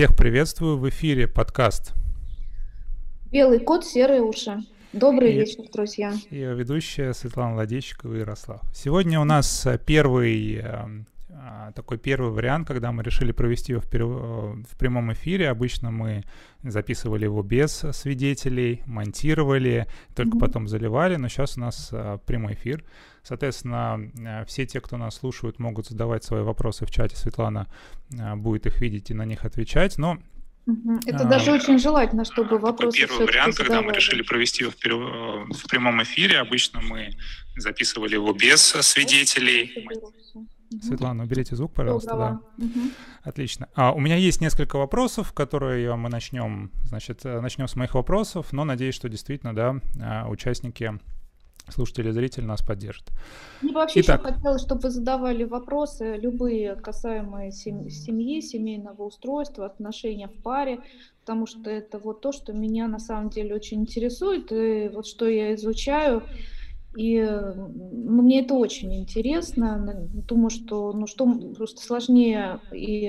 Всех приветствую в эфире подкаст. Белый кот, серые уши. Добрый и, вечер, друзья. И ведущая Светлана Ладейчикова и Ярослав. Сегодня у нас э, первый э, а, такой первый вариант, когда мы решили провести его в, пер... в прямом эфире. Обычно мы записывали его без свидетелей, монтировали, только mm-hmm. потом заливали, но сейчас у нас а, прямой эфир. Соответственно, а, все те, кто нас слушают, могут задавать свои вопросы в чате. Светлана будет их видеть и на них отвечать. Но это а, даже очень желательно, чтобы вопросы Первый вариант, задавали. когда мы решили провести его в, пер... в прямом эфире, обычно мы записывали его без свидетелей. Светлана, уберите звук, пожалуйста. Да. Угу. Отлично. А, у меня есть несколько вопросов, которые мы начнем. Значит, э, начнем с моих вопросов, но надеюсь, что действительно, да, а, участники слушатели, зрители нас поддержат. Мне вообще Итак. еще хотелось, чтобы вы задавали вопросы, любые касаемые семьи, семейного устройства, отношения в паре, потому что это вот то, что меня на самом деле очень интересует, и вот что я изучаю. И ну, мне это очень интересно. Думаю, что ну, что просто сложнее и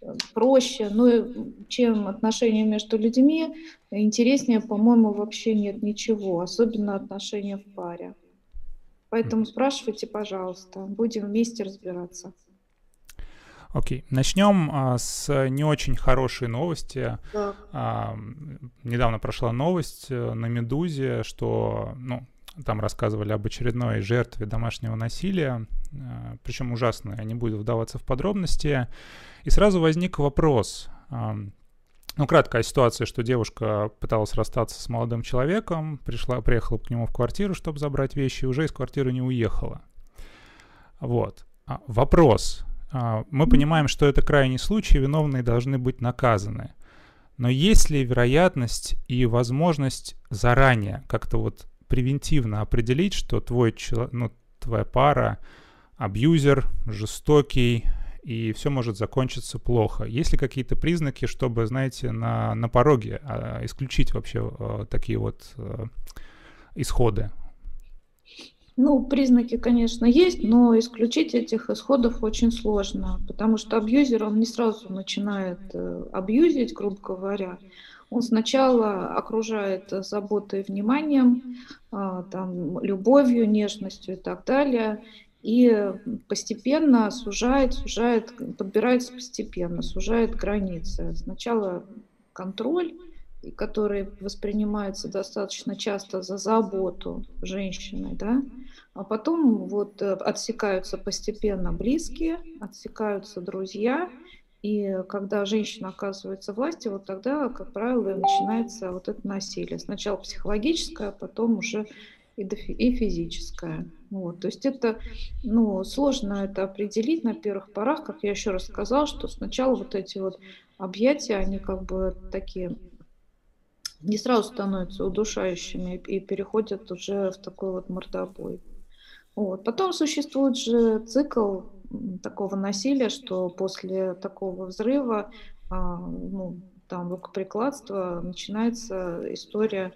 э, проще, ну, чем отношения между людьми, интереснее, по-моему, вообще нет ничего, особенно отношения в паре. Поэтому спрашивайте, пожалуйста, будем вместе разбираться. Окей, okay. начнем а, с не очень хорошей новости. Да. А, недавно прошла новость э, на Медузе, что, ну, там рассказывали об очередной жертве домашнего насилия, э, причем ужасной, я не буду вдаваться в подробности. И сразу возник вопрос. Ну, краткая ситуация, что девушка пыталась расстаться с молодым человеком, пришла, приехала к нему в квартиру, чтобы забрать вещи, и уже из квартиры не уехала. Вот. А, вопрос. А, мы понимаем, что это крайний случай, виновные должны быть наказаны. Но есть ли вероятность и возможность заранее как-то вот превентивно определить, что твой, ну, твоя пара абьюзер, жестокий, и все может закончиться плохо. Есть ли какие-то признаки, чтобы, знаете, на, на пороге а, исключить вообще а, такие вот а, исходы? Ну, признаки, конечно, есть, но исключить этих исходов очень сложно, потому что абьюзер, он не сразу начинает э, абьюзить, грубо говоря. Он сначала окружает заботой вниманием, а, там, любовью, нежностью и так далее. И постепенно сужает, сужает, подбирается постепенно, сужает границы. Сначала контроль, который воспринимается достаточно часто за заботу женщины, да, а потом вот э, отсекаются постепенно близкие, отсекаются друзья, и когда женщина оказывается в власти, вот тогда, как правило, начинается вот это насилие. Сначала психологическое, а потом уже и, и физическое. Вот. То есть это ну, сложно это определить на первых порах, как я еще раз сказала, что сначала вот эти вот объятия, они как бы такие не сразу становятся удушающими и переходят уже в такой вот мордобой. Вот. Потом существует же цикл такого насилия, что после такого взрыва, а, ну, там, рукоприкладства, начинается история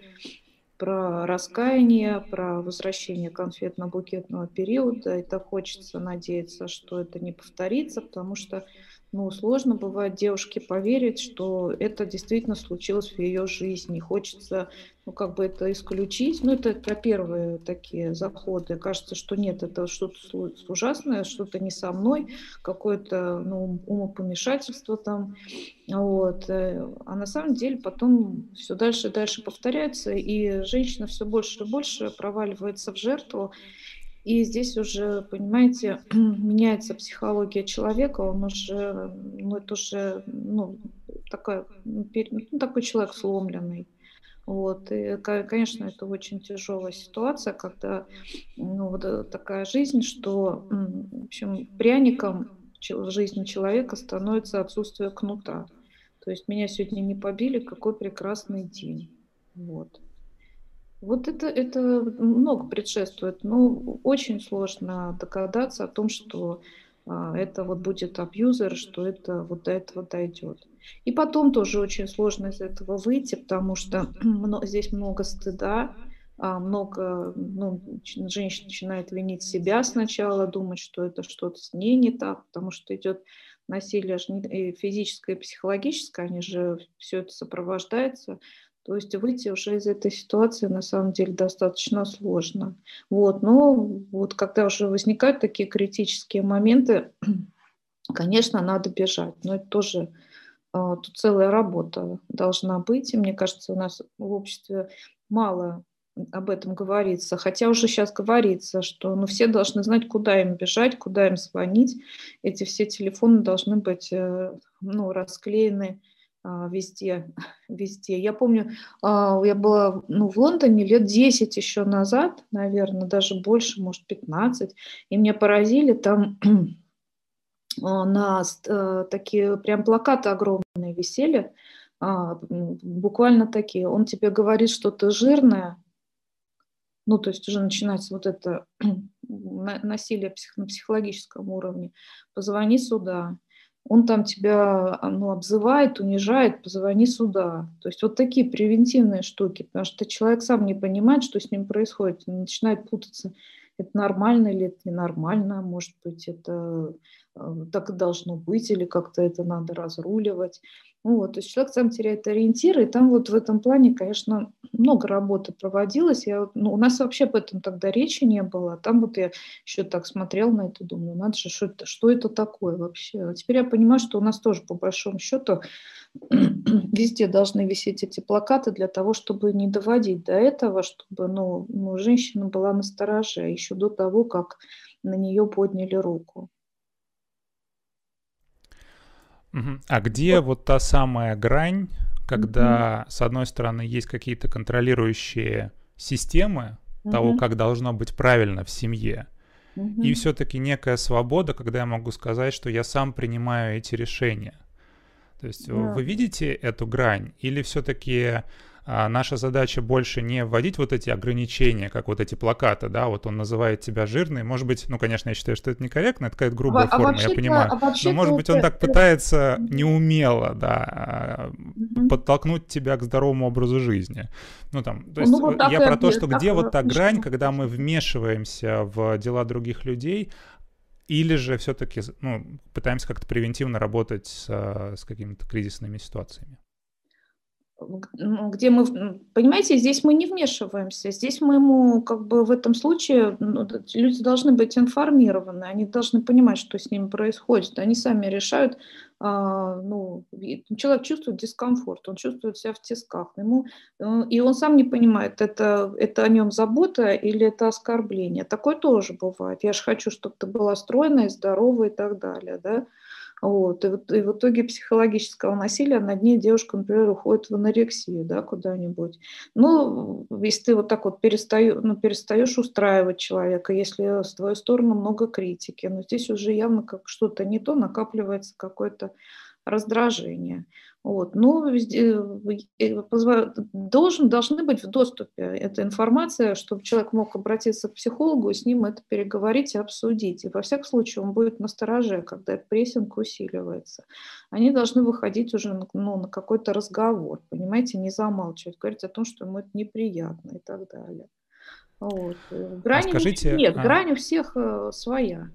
про раскаяние, про возвращение конфетно-букетного периода. И так хочется надеяться, что это не повторится, потому что ну, сложно бывает девушке поверить, что это действительно случилось в ее жизни. Хочется, ну, как бы это исключить. Ну, это про первые такие заходы. Кажется, что нет, это что-то ужасное, что-то не со мной, какое-то, ну, умопомешательство там. Вот. Э, а на самом деле потом все дальше и дальше повторяется, и женщина все больше и больше проваливается в жертву. И здесь уже, понимаете, меняется психология человека, он уже, ну, это уже, ну, такая, ну, ну, такой человек сломленный. Вот. И, конечно, это очень тяжелая ситуация, когда ну, вот э, такая жизнь, что в общем, пряником жизни человека становится отсутствие кнута. То есть меня сегодня не побили, какой прекрасный день. Вот. Вот это, это много предшествует, но очень сложно догадаться о том, что а, это вот будет абьюзер, что это вот до этого дойдет. И потом тоже очень сложно из этого выйти, потому что здесь много стыда, а, много ну, женщин начинает винить себя сначала, думать, что это что-то с ней не так, потому что идет насилие и физическое, и психологическое, они же все это сопровождается. То есть выйти уже из этой ситуации на самом деле достаточно сложно. Вот, но вот когда уже возникают такие критические моменты, конечно, надо бежать. Но это тоже а, тут целая работа должна быть. И мне кажется, у нас в обществе мало об этом говорится. Хотя уже сейчас говорится, что ну, все должны знать, куда им бежать, куда им звонить. Эти все телефоны должны быть э, ну, расклеены везде, везде. Я помню, а, я была ну, в Лондоне лет 10 еще назад, наверное, даже больше, может, 15, и меня поразили там на э, такие прям плакаты огромные висели, буквально такие. Он тебе говорит, что ты жирная, ну, то есть уже начинается вот это насилие на психологическом уровне, позвони сюда, он там тебя ну, обзывает, унижает, позвони сюда. То есть вот такие превентивные штуки, потому что человек сам не понимает, что с ним происходит, он начинает путаться, это нормально или это ненормально, может быть, это э, так и должно быть, или как-то это надо разруливать. Вот, то есть человек сам теряет ориентиры, и там вот в этом плане, конечно, много работы проводилось. Я, ну, у нас вообще об этом тогда речи не было. Там вот я еще так смотрел на это, думаю, надо же, что это, что это такое вообще? А теперь я понимаю, что у нас тоже, по большому счету, везде должны висеть эти плакаты для того, чтобы не доводить до этого, чтобы ну, ну, женщина была на стороже еще до того, как на нее подняли руку. А где вот. та самая грань, когда, с одной стороны, есть какие-то контролирующие системы того, как должно быть правильно в семье, и все-таки некая свобода, когда я могу сказать, что я сам принимаю эти решения. То есть да. вы видите эту грань, или все-таки а наша задача больше не вводить вот эти ограничения, как вот эти плакаты, да, вот он называет тебя жирной, может быть, ну, конечно, я считаю, что это некорректно, это какая-то грубая а, форма, а я понимаю, а но, может быть, он так пытается неумело, да, угу. подтолкнуть тебя к здоровому образу жизни. Ну, там, то есть ну, вот я про то, что где вот та грань, когда мы вмешиваемся в дела других людей, или же все-таки ну, пытаемся как-то превентивно работать с, с какими-то кризисными ситуациями? Ну, где мы, понимаете, здесь мы не вмешиваемся, здесь мы ему, как бы в этом случае, ну, люди должны быть информированы, они должны понимать, что с ними происходит, они сами решают, а, ну, человек чувствует дискомфорт, он чувствует себя в тисках, ему, э, и он сам не понимает, это, это о нем забота или это оскорбление, такое тоже бывает, я же хочу, чтобы ты была стройная, здоровая и так далее, да, вот. И, вот, и в итоге психологического насилия над ней девушка, например, уходит в анорексию да, куда-нибудь. Ну, если ты вот так вот перестаю, ну, перестаешь устраивать человека, если с твоей стороны много критики, но здесь уже явно как что-то не то, накапливается какое-то раздражение. Вот. Ну, везде, э, должен, должны быть в доступе эта информация, чтобы человек мог обратиться к психологу и с ним это переговорить и обсудить. И во всяком случае он будет настороже, когда прессинг усиливается. Они должны выходить уже ну, на какой-то разговор, понимаете, не замалчивать, говорить о том, что ему это неприятно и так далее. Вот. Грани а скажите, нет, а... грань у всех э, своя.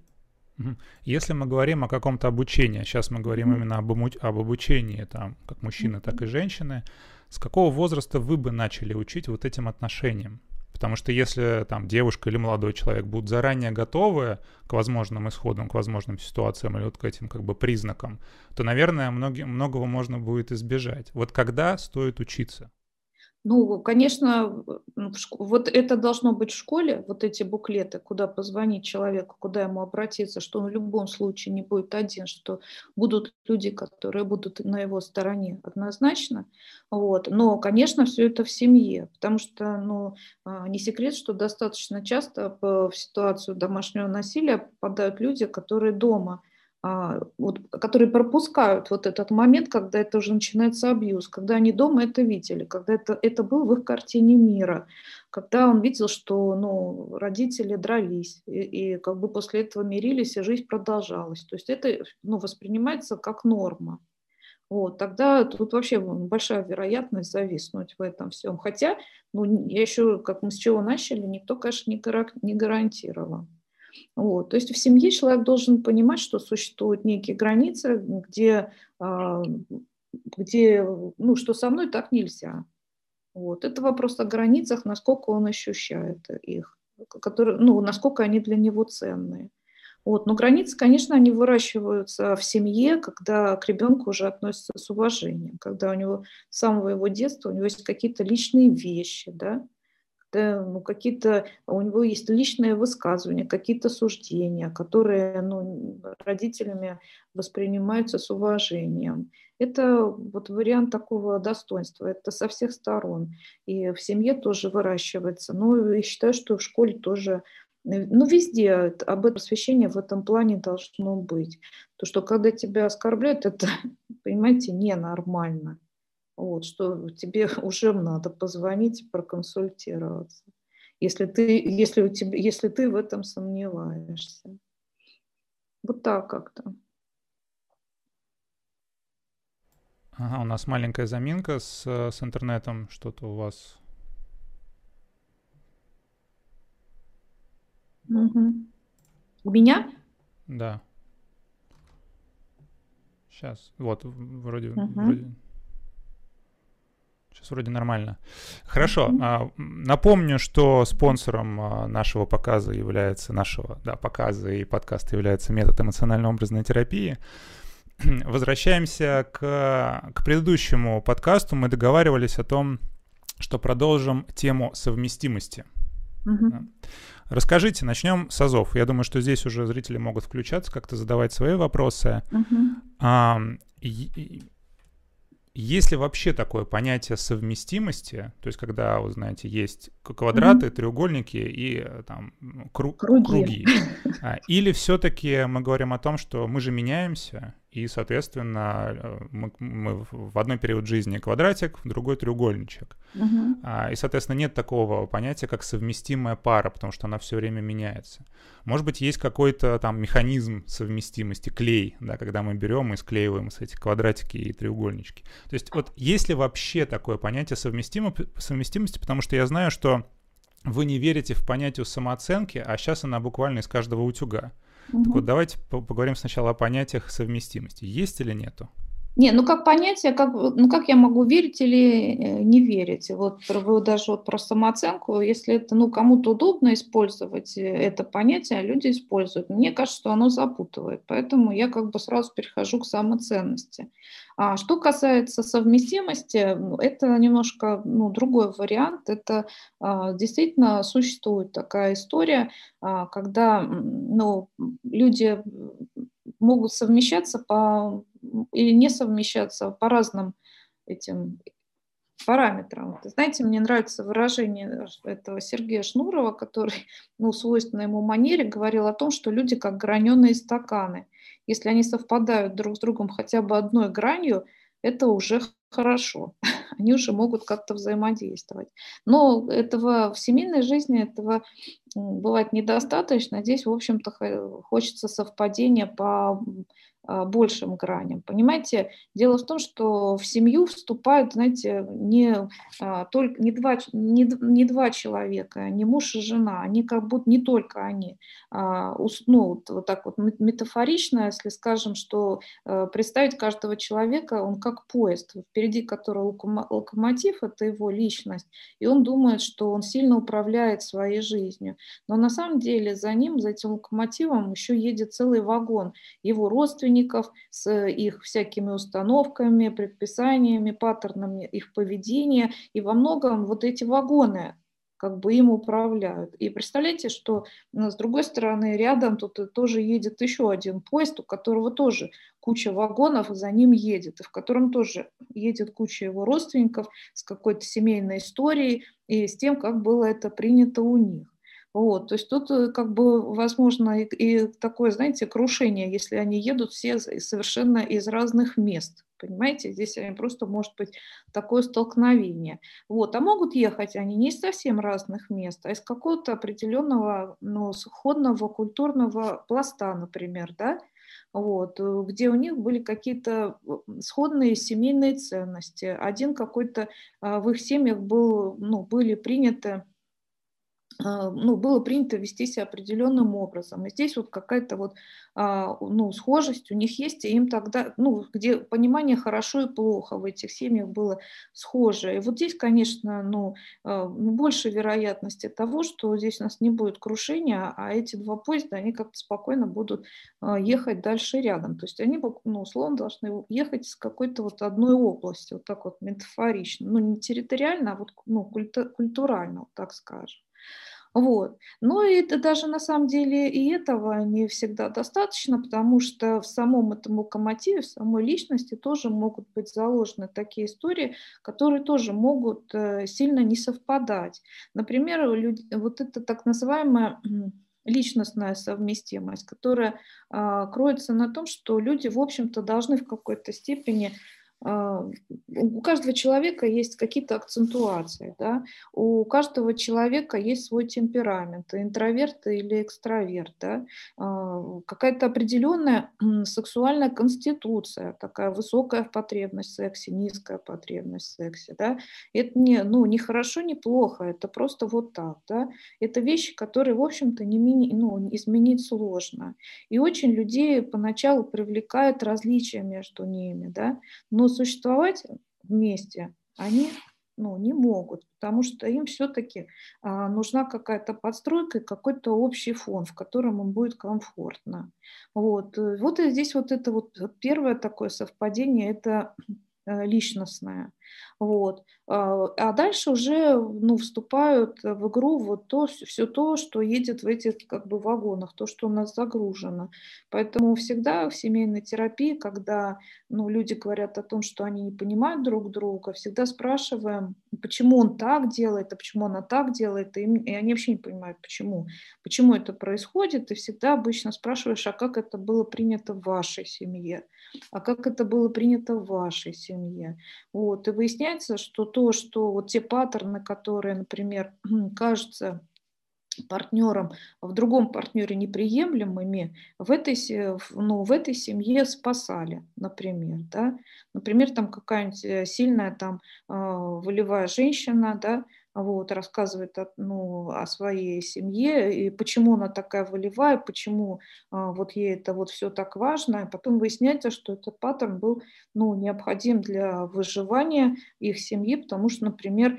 Если мы говорим о каком-то обучении, сейчас мы говорим mm-hmm. именно об, об обучении, там, как мужчины, так и женщины, с какого возраста вы бы начали учить вот этим отношениям? Потому что если там девушка или молодой человек будут заранее готовы к возможным исходам, к возможным ситуациям или вот к этим как бы признакам, то, наверное, многим, многого можно будет избежать. Вот когда стоит учиться? Ну, конечно, вот это должно быть в школе, вот эти буклеты, куда позвонить человеку, куда ему обратиться, что он в любом случае не будет один, что будут люди, которые будут на его стороне однозначно. Вот. Но, конечно, все это в семье, потому что ну, а, не секрет, что достаточно часто в ситуацию домашнего насилия попадают люди, которые дома вот, которые пропускают вот этот момент, когда это уже начинается абьюз, когда они дома это видели, когда это, это был в их картине мира, когда он видел, что ну, родители дрались, и, и как бы после этого мирились, и жизнь продолжалась. То есть это ну, воспринимается как норма. Вот, тогда тут вообще большая вероятность зависнуть в этом всем. Хотя, ну, я еще, как мы с чего начали, никто, конечно, не гарантировал. Вот. То есть в семье человек должен понимать, что существуют некие границы, где, а, где ну, что со мной так нельзя. Вот. Это вопрос о границах, насколько он ощущает их, которые, ну, насколько они для него ценные. Вот. Но границы, конечно, они выращиваются в семье, когда к ребенку уже относятся с уважением, когда у него с самого его детства у него есть какие-то личные вещи, да, ну, какие-то, у него есть личные высказывания, какие-то суждения, которые ну, родителями воспринимаются с уважением. Это вот вариант такого достоинства, это со всех сторон. И в семье тоже выращивается. Ну, и считаю, что в школе тоже ну, везде об этом освещение в этом плане должно быть. То, что когда тебя оскорбляют, это, понимаете, ненормально. Вот, что тебе уже надо позвонить и проконсультироваться, если ты, если, у тебя, если ты в этом сомневаешься. Вот так как-то. Ага, у нас маленькая заминка с, с интернетом. Что-то у вас... Угу. У меня? Да. Сейчас. Вот, вроде, угу. вроде Сейчас вроде нормально. Хорошо. Mm-hmm. Напомню, что спонсором а, нашего показа является нашего да, показа и подкаста является метод эмоционально-образной терапии. Возвращаемся к, к предыдущему подкасту. Мы договаривались о том, что продолжим тему совместимости. Mm-hmm. Расскажите, начнем с АЗОВ. Я думаю, что здесь уже зрители могут включаться, как-то задавать свои вопросы. Mm-hmm. А, и, есть ли вообще такое понятие совместимости, то есть когда, вы знаете, есть квадраты, mm-hmm. треугольники и там кру- круги, круги. А, или все-таки мы говорим о том, что мы же меняемся, и, соответственно, э, мы, мы в одной период жизни квадратик, в другой треугольничек. Uh-huh. И, соответственно, нет такого понятия, как совместимая пара, потому что она все время меняется. Может быть, есть какой-то там механизм совместимости, клей, да, когда мы берем и склеиваем эти квадратики и треугольнички. То есть вот есть ли вообще такое понятие совместимости, потому что я знаю, что вы не верите в понятие самооценки, а сейчас она буквально из каждого утюга. Угу. Так вот, давайте поговорим сначала о понятиях совместимости. Есть или нету? Не, ну как понятие, как, ну как я могу верить или э, не верить? Вот вы даже вот про самооценку, если это ну кому-то удобно использовать э, это понятие, а люди используют. Мне кажется, что оно запутывает, поэтому я как бы сразу перехожу к самоценности. А что касается совместимости, это немножко ну, другой вариант. Это а, действительно существует такая история, а, когда ну, люди могут совмещаться по или не совмещаться по разным этим параметрам. знаете, мне нравится выражение этого Сергея Шнурова, который, ну, свойственно ему манере, говорил о том, что люди как граненые стаканы. Если они совпадают друг с другом хотя бы одной гранью, это уже хорошо. Они уже могут как-то взаимодействовать. Но этого в семейной жизни этого бывает недостаточно. Здесь, в общем-то, хочется совпадения по большим граням. Понимаете, дело в том, что в семью вступают, знаете, не, а, только, не, два, не, не два человека, не муж и жена, они как будто не только они. А, ну, вот так вот метафорично, если скажем, что представить каждого человека, он как поезд, впереди которого локомотив, это его личность, и он думает, что он сильно управляет своей жизнью. Но на самом деле за ним, за этим локомотивом еще едет целый вагон, его родственники, родственников с их всякими установками, предписаниями, паттернами их поведения. И во многом вот эти вагоны как бы им управляют. И представляете, что с другой стороны рядом тут тоже едет еще один поезд, у которого тоже куча вагонов за ним едет, и в котором тоже едет куча его родственников с какой-то семейной историей и с тем, как было это принято у них. Вот, то есть тут э, как бы возможно и, и такое, знаете, крушение, если они едут все совершенно из разных мест. Понимаете, здесь просто может быть такое столкновение. Вот. А могут ехать они не из совсем разных мест, а из какого-то определенного ну, сходного культурного пласта, например, да, вот, э, где у них были какие-то сходные семейные ценности. Один какой-то в их семьях был, ну, были приняты ну, было принято вести себя определенным образом. И здесь вот какая-то вот а, ну, схожесть у них есть, и им тогда, ну, где понимание хорошо и плохо в этих семьях было схоже. И вот здесь, конечно, ну, а, ну больше вероятности того, что здесь у нас не будет крушения, а эти два поезда, они как-то спокойно будут ехать дальше рядом. То есть они, ну, условно, должны ехать с какой-то вот одной области, вот так вот метафорично. Ну, не территориально, а вот ну, культурально, вот так скажем. Вот. Но это даже на самом деле и этого не всегда достаточно, потому что в самом этом локомотиве, в самой личности тоже могут быть заложены такие истории, которые тоже могут э, сильно не совпадать. Например, вот это так называемая личностная совместимость, которая а, кроется на том, что люди, в общем-то, должны в какой-то степени у каждого человека есть какие-то акцентуации, да? у каждого человека есть свой темперамент, интроверт или экстраверт, да? А, какая-то определенная сексуальная конституция, такая высокая потребность в сексе, низкая потребность в сексе. Да? Это не, ну, не хорошо, не плохо, это просто вот так. Да? Это вещи, которые, в общем-то, не мини, ну, изменить сложно. И очень людей поначалу привлекает различия между ними, да? но существовать вместе они ну, не могут, потому что им все-таки а, нужна какая-то подстройка и какой-то общий фон, в котором им будет комфортно. Вот, э, вот и здесь вот это вот первое такое совпадение, это Э, личностное. Вот. А, а дальше уже ну, вступают в игру вот то, все то, что едет в этих как бы вагонах, то, что у нас загружено. Поэтому всегда в семейной терапии, когда ну, люди говорят о том, что они не понимают друг друга, всегда спрашиваем, почему он так делает, а почему она так делает, и, и они вообще не понимают, почему. Почему это происходит, и всегда обычно спрашиваешь, а как это было принято в вашей семье, а как это было принято в вашей семье. Вот. И выясняется, что то, что вот те паттерны, которые, например, кажутся партнером, в другом партнере неприемлемыми, в этой, ну, в этой семье спасали, например. Да? Например, там какая-нибудь э, сильная там, а, волевая женщина, да, вот, рассказывает о, ну, о своей семье, и почему она такая волевая, почему а, вот ей это вот все так важно. И потом выясняется, что этот паттерн был ну, необходим для выживания их семьи, потому что, например,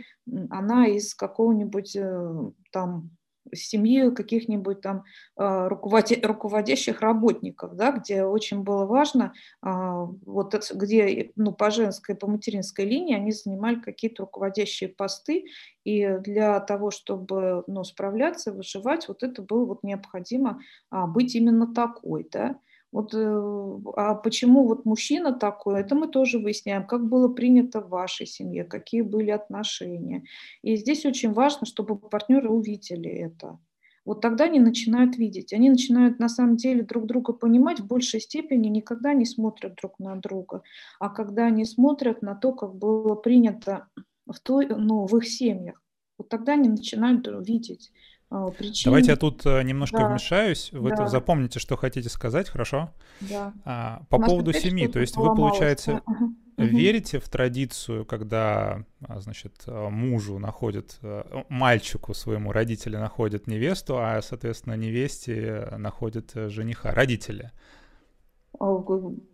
она из какого-нибудь э, там семьи каких-нибудь там а, руководящих работников, да, где очень было важно, а, вот где ну, по женской, по материнской линии они занимали какие-то руководящие посты, и для того, чтобы ну, справляться, выживать, вот это было вот необходимо а, быть именно такой, да, вот, э, а почему вот мужчина такой, это мы тоже выясняем, как было принято в вашей семье, какие были отношения. И здесь очень важно, чтобы партнеры увидели это. Вот тогда они начинают видеть. Они начинают на самом деле друг друга понимать в большей степени, никогда не смотрят друг на друга, а когда они смотрят на то, как было принято в, той, ну, в их семьях. Вот тогда они начинают видеть. А, причин. Давайте я тут э, немножко да. вмешаюсь. Вы да. запомните, что хотите сказать, хорошо? Да. А, по поводу семьи, то есть вы, получается, верите в традицию, когда, а, значит, э, мужу находит, э, мальчику своему родители находят невесту, а, соответственно, невесте находят жениха, родители?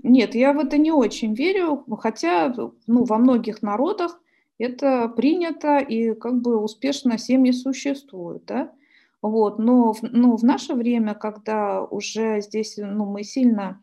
Нет, я в это не очень верю, хотя ну, во многих народах это принято и как бы успешно семьи существуют, да. Вот, но в, ну, в наше время, когда уже здесь ну, мы сильно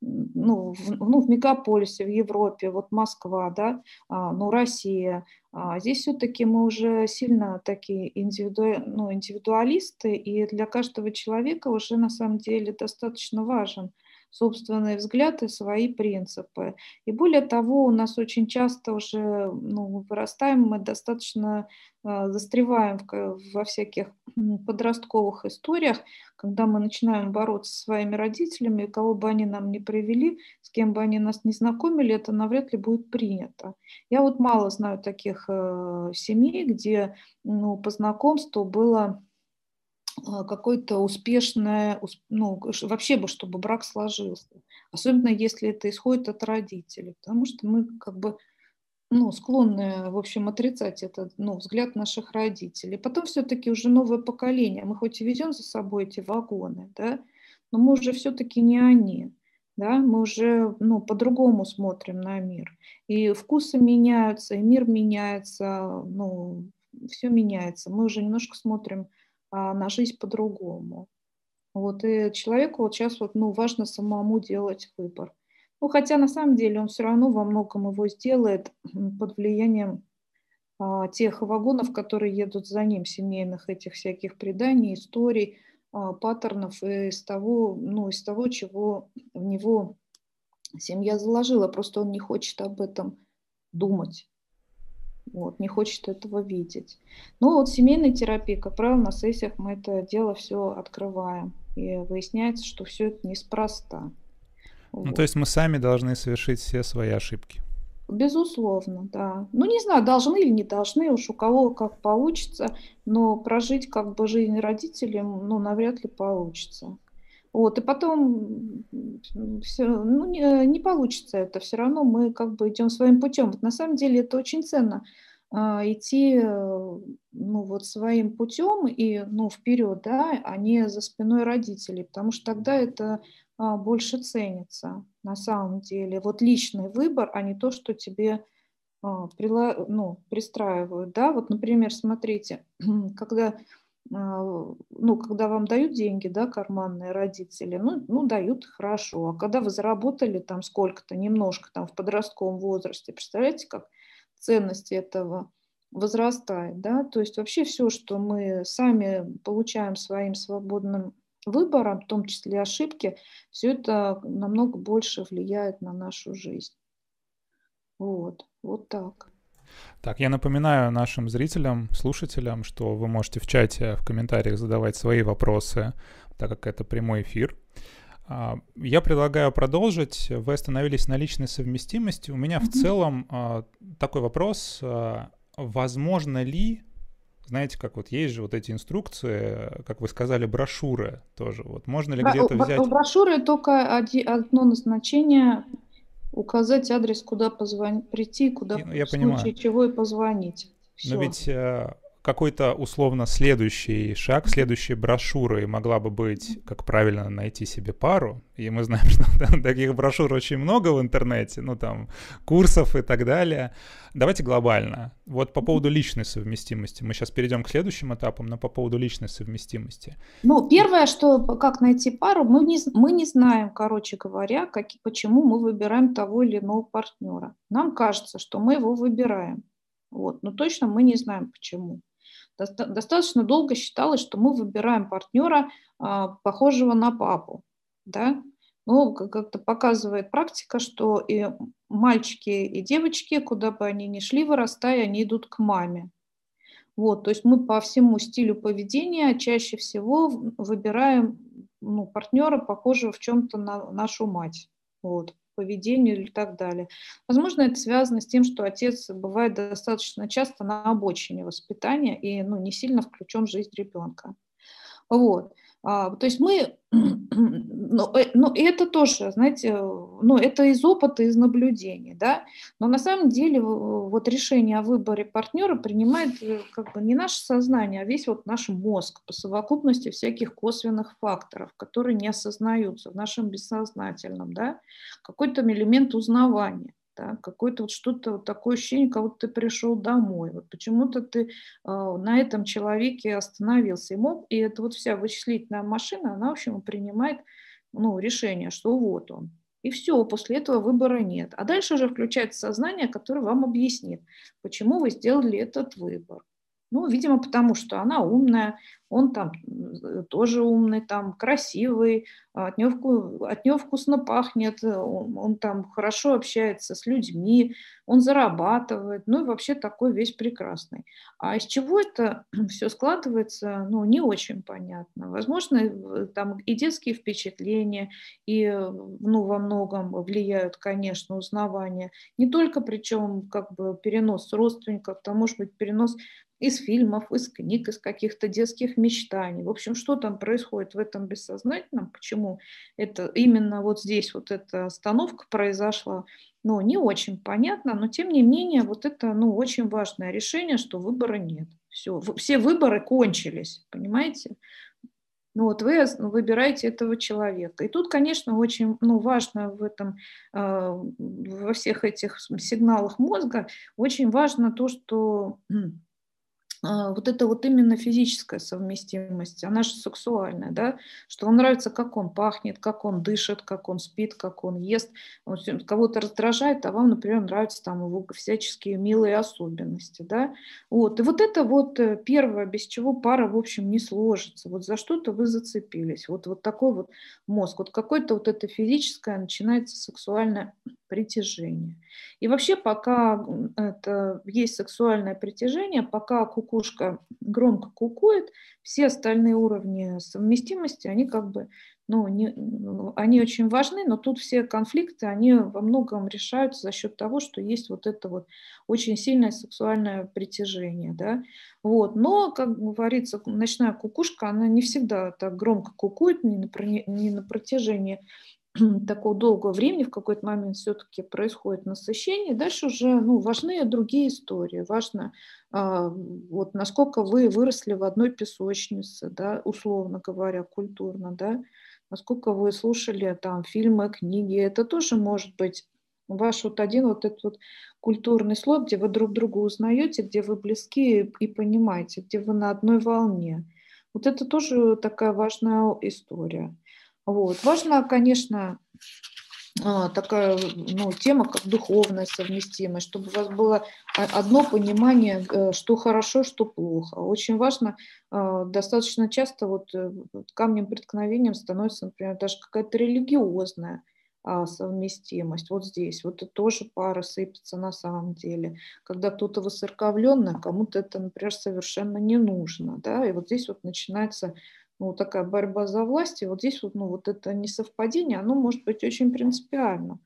ну, в, ну, в мегаполисе, в Европе, вот Москва, да, а, ну, Россия, а здесь все-таки мы уже сильно такие индивиду, ну, индивидуалисты, и для каждого человека уже на самом деле достаточно важен собственный взгляд и свои принципы. И более того, у нас очень часто уже ну, вырастаем мы достаточно э, застреваем во всяких подростковых историях, когда мы начинаем бороться со своими родителями, кого бы они нам не привели, с кем бы они нас не знакомили, это навряд ли будет принято. Я вот мало знаю таких э, семей, где ну, по знакомству было а, какое-то успешное, ну, вообще бы, чтобы брак сложился. Особенно если это исходит от родителей, потому что мы как бы ну, склонны, в общем, отрицать этот ну, взгляд наших родителей. Потом все-таки уже новое поколение. Мы хоть и ведем за собой эти вагоны, да, но мы уже все-таки не они. Да, мы уже ну, по-другому смотрим на мир. И вкусы меняются, и мир меняется, ну, все меняется. Мы уже немножко смотрим на жизнь по-другому. Вот, и человеку вот сейчас вот, ну, важно самому делать выбор. Ну, хотя на самом деле он все равно во многом его сделает под влиянием а, тех вагонов, которые едут за ним, семейных этих всяких преданий, историй, а, паттернов из того, ну, из того, чего в него семья заложила. Просто он не хочет об этом думать. Вот, не хочет этого видеть. Ну вот семейной терапии, как правило, на сессиях мы это дело все открываем. И выясняется, что все это неспроста. Ну, то есть мы сами должны совершить все свои ошибки. Безусловно, да. Ну, не знаю, должны или не должны, уж у кого как получится, но прожить как бы жизнь родителям, ну, навряд ли получится. Вот, и потом все, ну, не, не получится это, все равно мы как бы идем своим путем. Вот на самом деле это очень ценно а, идти ну, вот своим путем и ну, вперед, да, а не за спиной родителей, потому что тогда это а, больше ценится на самом деле. Вот личный выбор, а не то, что тебе а, ну, пристраивают. Да? Вот, например, смотрите, когда, ну, когда вам дают деньги, да, карманные родители, ну, ну, дают хорошо. А когда вы заработали там сколько-то, немножко там в подростковом возрасте, представляете, как ценность этого возрастает, да, то есть вообще все, что мы сами получаем своим свободным выбора, в том числе ошибки, все это намного больше влияет на нашу жизнь. Вот, вот так. Так, я напоминаю нашим зрителям, слушателям, что вы можете в чате, в комментариях задавать свои вопросы, так как это прямой эфир. А, я предлагаю продолжить. Вы остановились на личной совместимости. У меня в целом а, такой вопрос. А, возможно ли знаете, как вот есть же вот эти инструкции, как вы сказали, брошюры тоже. Вот можно ли где-то взять... У брошюры только одно назначение указать адрес, куда позвонить, прийти, куда я, я в случае понимаю. чего и позвонить. Все. Но ведь э, какой-то условно следующий шаг, следующей брошюрой могла бы быть, как правильно найти себе пару. И мы знаем, что таких брошюр очень много в интернете, ну там курсов и так далее. Давайте глобально. Вот по поводу личной совместимости. Мы сейчас перейдем к следующим этапам, но по поводу личной совместимости. Ну, первое, что как найти пару, мы не, мы не знаем, короче говоря, как, почему мы выбираем того или иного партнера. Нам кажется, что мы его выбираем. Вот, но точно мы не знаем почему достаточно долго считалось, что мы выбираем партнера, а, похожего на папу. Да? Ну, как-то показывает практика, что и мальчики, и девочки, куда бы они ни шли, вырастая, они идут к маме. Вот, то есть мы по всему стилю поведения чаще всего выбираем ну, партнера, похожего в чем-то на нашу мать. Вот поведению или так далее. Возможно, это связано с тем, что отец бывает достаточно часто на обочине воспитания и ну, не сильно включен в жизнь ребенка. Вот. А, то есть мы, ну, э, ну, это тоже, знаете, ну, это из опыта, из наблюдений, да, но на самом деле вот решение о выборе партнера принимает э, как бы не наше сознание, а весь вот наш мозг по совокупности всяких косвенных факторов, которые не осознаются в нашем бессознательном, да, какой-то элемент узнавания да, какое-то вот что-то вот такое ощущение, как будто ты пришел домой, вот почему-то ты э, на этом человеке остановился и мог, и это вот вся вычислительная машина, она, в общем, принимает ну, решение, что вот он. И все, после этого выбора нет. А дальше уже включается сознание, которое вам объяснит, почему вы сделали этот выбор. Ну, видимо, потому что она умная, он там тоже умный, там красивый, от него, от него вкусно пахнет, он, он там хорошо общается с людьми, он зарабатывает, ну и вообще такой весь прекрасный. А из чего это все складывается, ну, не очень понятно. Возможно, там и детские впечатления, и, ну, во многом влияют, конечно, узнавания. Не только, причем, как бы перенос родственников, там может быть перенос из фильмов, из книг, из каких-то детских мечтаний. В общем, что там происходит в этом бессознательном, почему это именно вот здесь вот эта остановка произошла, ну, не очень понятно, но тем не менее вот это, ну, очень важное решение, что выбора нет. Все, все выборы кончились, понимаете? Ну вот вы выбираете этого человека. И тут, конечно, очень ну, важно в этом, э, во всех этих сигналах мозга, очень важно то, что а, вот это вот именно физическая совместимость, она же сексуальная, да, что вам нравится, как он пахнет, как он дышит, как он спит, как он ест. Кого-то раздражает, а вам, например, нравятся там его всяческие милые особенности, да. Вот. И вот это вот э, первое, без чего пара, в общем, не сложится. Вот за что-то вы зацепились. Вот, вот такой вот мозг. Вот какое-то вот это физическое начинается сексуальное притяжение. И вообще, пока это есть сексуальное притяжение, пока кукушка громко кукует, все остальные уровни совместимости, они как бы, ну, не, ну, они очень важны, но тут все конфликты, они во многом решаются за счет того, что есть вот это вот очень сильное сексуальное притяжение, да, вот. Но, как говорится, ночная кукушка, она не всегда так громко кукует, не на, не на протяжении такого долгого времени в какой-то момент все-таки происходит насыщение. Дальше уже ну, важны другие истории. Важно, а, вот насколько вы выросли в одной песочнице, да, условно говоря, культурно, да, насколько вы слушали там фильмы, книги. Это тоже может быть ваш вот один вот этот вот культурный слой, где вы друг друга узнаете, где вы близки и понимаете, где вы на одной волне. Вот это тоже такая важная история. Вот. Важно, конечно, а, такая ну, тема, как духовная совместимость, чтобы у вас было одно понимание, э, что хорошо, что плохо. Очень важно, а, достаточно часто вот э, камнем преткновением становится, например, даже какая-то религиозная а, совместимость. Вот здесь, вот это тоже пара сыпется на самом деле. Когда кто-то высоковленный, кому-то это, например, совершенно не нужно. Да? И вот здесь вот начинается ну, такая борьба за власть, и вот здесь вот, ну, вот это несовпадение, оно может быть очень принципиально.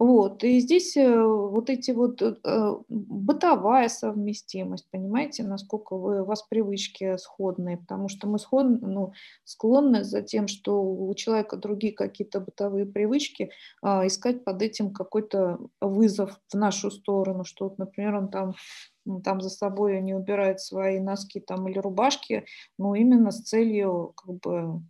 Вот, и здесь э, вот эти вот э, э, бытовая совместимость, понимаете, насколько вы, у вас привычки сходные, потому что мы сходны, ну, склонны за тем, что у человека другие какие-то бытовые привычки, а, искать под этим какой-то вызов в нашу сторону, что, вот, например, он там там за собой не убирает свои носки там или рубашки, но именно с целью как бы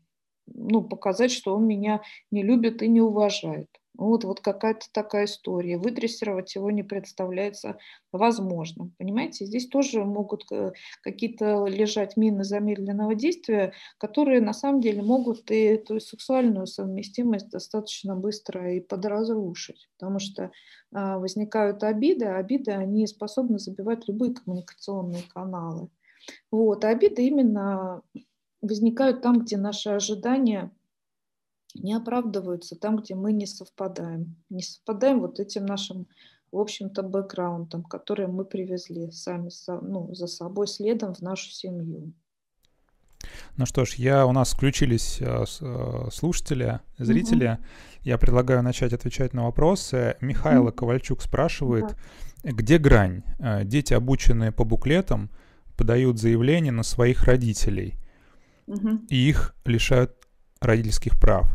ну, показать, что он меня не любит и не уважает. Вот, вот какая-то такая история. Выдрессировать его не представляется возможным. Понимаете, здесь тоже могут э, какие-то лежать мины замедленного действия, которые на самом деле могут и эту сексуальную совместимость достаточно быстро и подразрушить. Потому что а, возникают обиды, а обиды, они способны забивать любые коммуникационные каналы. Вот, а обиды именно возникают там, где наши ожидания не оправдываются, там, где мы не совпадаем. Не совпадаем вот этим нашим, в общем-то, бэкграундом, который мы привезли сами ну, за собой следом в нашу семью. Ну что ж, я, у нас включились э, э, слушатели, зрители. Угу. Я предлагаю начать отвечать на вопросы. Михаил угу. Ковальчук спрашивает, да. где грань? Э, дети, обученные по буклетам, подают заявление на своих родителей, угу. и их лишают родительских прав,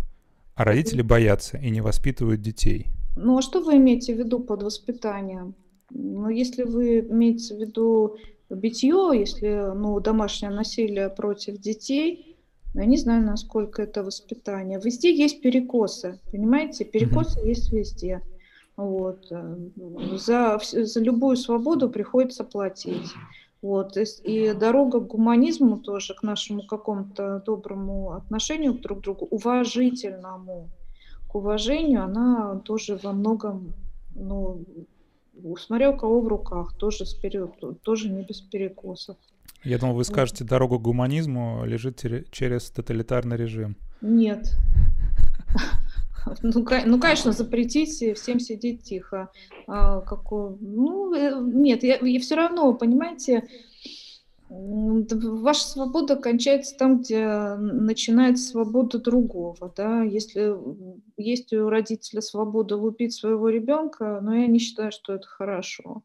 а родители боятся и не воспитывают детей. Ну а что вы имеете в виду под воспитанием? Ну, если вы имеете в виду битье, если ну, домашнее насилие против детей, я не знаю, насколько это воспитание. Везде есть перекосы, понимаете? Перекосы mm-hmm. есть везде. Вот. За, за любую свободу приходится платить. Вот. И, и дорога к гуманизму тоже, к нашему какому-то доброму отношению друг к другу, уважительному, к уважению, она тоже во многом, ну, смотря у кого в руках, тоже, сперед, тоже не без перекосов. Я думал, вы скажете, дорога к гуманизму лежит через тоталитарный режим. Нет. Ну, ну, конечно, запретить всем сидеть тихо. А, какой, ну, э, нет, я, я все равно, понимаете, ваша свобода кончается там, где начинается свобода другого. Да? Если есть у родителя свобода лупить своего ребенка, но я не считаю, что это хорошо.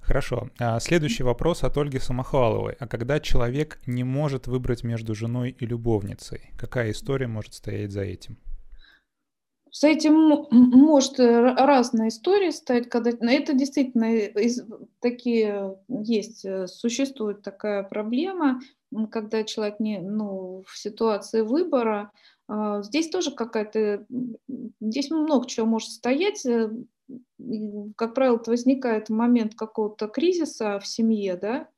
Хорошо. А, следующий вопрос от Ольги Самохваловой. А когда человек не может выбрать между женой и любовницей, какая история может стоять за этим? С этим может э, разная история стать, когда это действительно из, такие есть, э, существует такая проблема, когда человек не, ну, в ситуации выбора. А, здесь тоже какая-то, здесь много чего может стоять. Э, как правило, возникает момент какого-то кризиса в семье, да,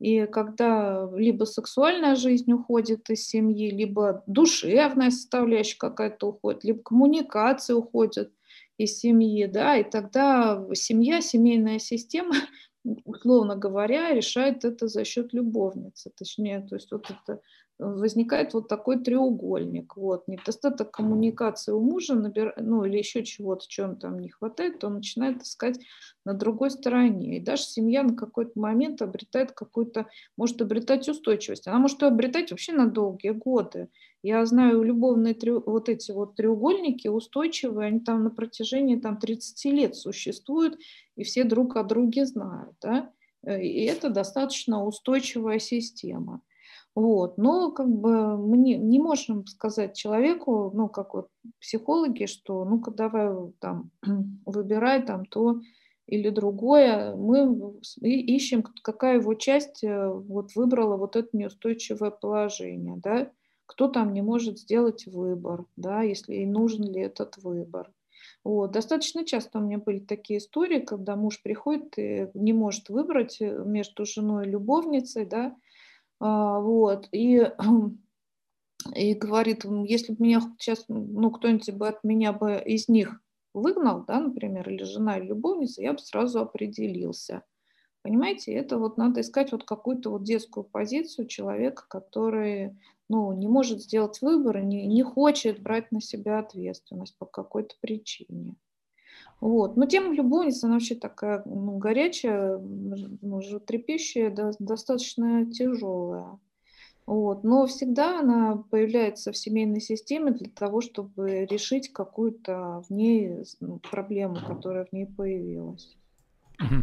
и когда либо сексуальная жизнь уходит из семьи, либо душевная составляющая какая-то уходит, либо коммуникация уходит из семьи, да, и тогда семья, семейная система, условно говоря, решает это за счет любовницы, точнее, то есть вот это возникает вот такой треугольник. Вот. Недостаток коммуникации у мужа, набир... ну или еще чего-то, чем там не хватает, то он начинает искать на другой стороне. И даже семья на какой-то момент обретает какую-то, может обретать устойчивость. Она может обретать вообще на долгие годы. Я знаю любовные трё... вот эти вот треугольники устойчивые, они там на протяжении там, 30 лет существуют, и все друг о друге знают. Да? И это достаточно устойчивая система. Вот. Но как бы мы не, не можем сказать человеку, ну, как вот психологи, что ну-ка давай там выбирай там то или другое. Мы ищем, какая его часть э, вот выбрала вот это неустойчивое положение, да, кто там не может сделать выбор, да, если и нужен ли этот выбор. Вот. Достаточно часто у меня были такие истории, когда муж приходит и не может выбрать э, между женой и любовницей, да, вот, и, и говорит, если бы меня сейчас, ну, кто-нибудь бы от меня бы из них выгнал, да, например, или жена, или любовница, я бы сразу определился. Понимаете, это вот надо искать вот какую-то вот детскую позицию человека, который, ну, не может сделать выбор не, не хочет брать на себя ответственность по какой-то причине. Вот. Но тема любовницы, она вообще такая ну, горячая, ну, животрепещущая, да, достаточно тяжелая. Вот. Но всегда она появляется в семейной системе для того, чтобы решить какую-то в ней ну, проблему, которая в ней появилась.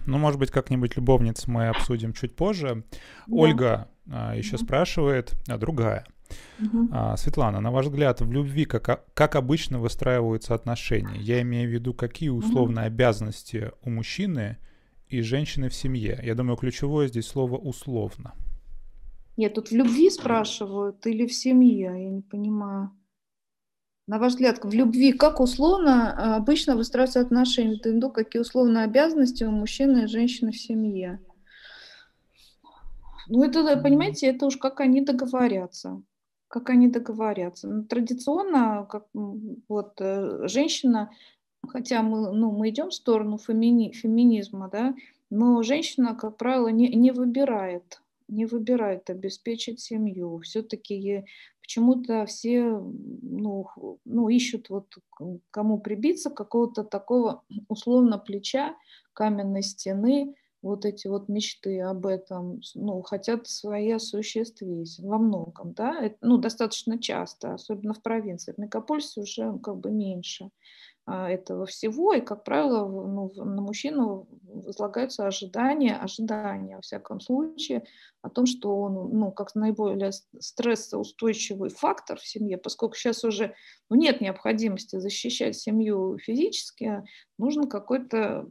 Ну, может быть, как-нибудь любовниц мы обсудим чуть позже. Да. Ольга а, еще да. спрашивает, а другая. Угу. А, Светлана, на ваш взгляд, в любви как, как обычно выстраиваются отношения? Я имею в виду, какие условные угу. обязанности у мужчины и женщины в семье? Я думаю, ключевое здесь слово «условно». Нет, тут в любви спрашивают или в семье, я не понимаю. На ваш взгляд, в любви как условно а, обычно выстраиваются отношения? Ты виду, какие условные обязанности у мужчины и женщины в семье? Ну, это, понимаете, это уж как они договорятся как они договорятся. Ну, традиционно, как вот э, женщина, хотя мы, ну, мы идем в сторону фемини, феминизма, да, но женщина, как правило, не, не выбирает, не выбирает обеспечить семью. Все-таки почему-то все ну, ну, ищут вот кому прибиться, какого-то такого условно плеча, каменной стены, вот эти вот мечты об этом, ну, хотят свои осуществить во многом, да, ну, достаточно часто, особенно в провинции. В мегаполисе уже ну, как бы меньше а, этого всего, и, как правило, ну, на мужчину возлагаются ожидания, ожидания, во всяком случае, о том, что он, ну, как наиболее стрессоустойчивый фактор в семье, поскольку сейчас уже ну, нет необходимости защищать семью физически, нужен какой-то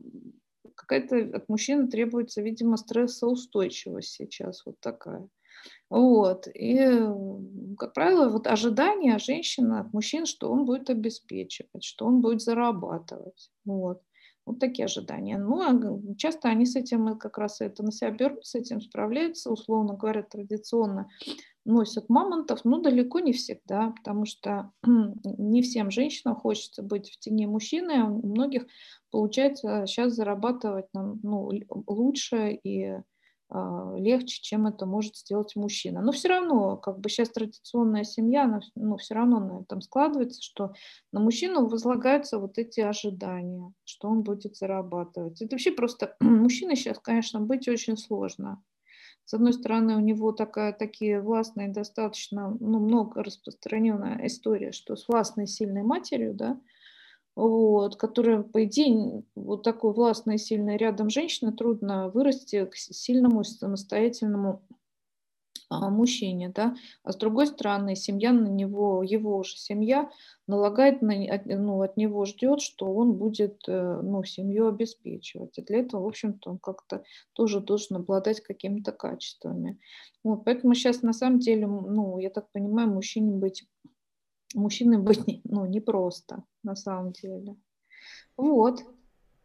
какая-то от мужчины требуется, видимо, стрессоустойчивость сейчас вот такая. Вот. И, как правило, вот ожидания женщины от мужчин, что он будет обеспечивать, что он будет зарабатывать. Вот. Вот такие ожидания. Ну, а часто они с этим как раз это на себя берут, с этим справляются, условно говоря, традиционно носят мамонтов, но далеко не всегда, потому что не всем женщинам хочется быть в тени мужчины, а у многих получается сейчас зарабатывать ну, лучше и а, легче, чем это может сделать мужчина. Но все равно, как бы сейчас традиционная семья, она ну, все равно на этом складывается, что на мужчину возлагаются вот эти ожидания, что он будет зарабатывать. Это вообще просто мужчина сейчас, конечно, быть очень сложно. С одной стороны, у него такая, такие властные, достаточно ну, много распространенная история, что с властной сильной матерью, да, вот, которая, по идее, вот такой властной, сильной рядом женщины трудно вырасти к сильному, самостоятельному мужчине, да, а с другой стороны, семья на него, его же семья налагает на, ну, от него ждет, что он будет, э, ну, семью обеспечивать. И для этого, в общем-то, он как-то тоже должен обладать какими-то качествами. Вот, поэтому сейчас, на самом деле, ну, я так понимаю, мужчине быть, мужчиной быть, ну, непросто, на самом деле. Вот.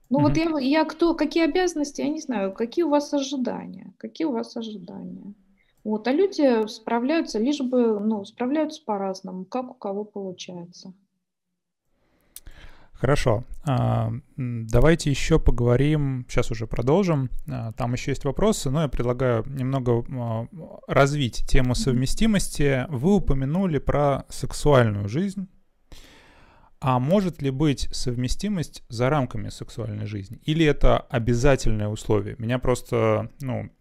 Ну mm-hmm. вот я, я кто, какие обязанности, я не знаю, какие у вас ожидания, какие у вас ожидания. Вот, а люди справляются, лишь бы, ну, справляются по-разному, как у кого получается. Хорошо. А, давайте еще поговорим, сейчас уже продолжим. А, там еще есть вопросы, но я предлагаю немного а, развить тему совместимости. Вы упомянули про сексуальную жизнь. А может ли быть совместимость за рамками сексуальной жизни? Или это обязательное условие? Меня просто, ну,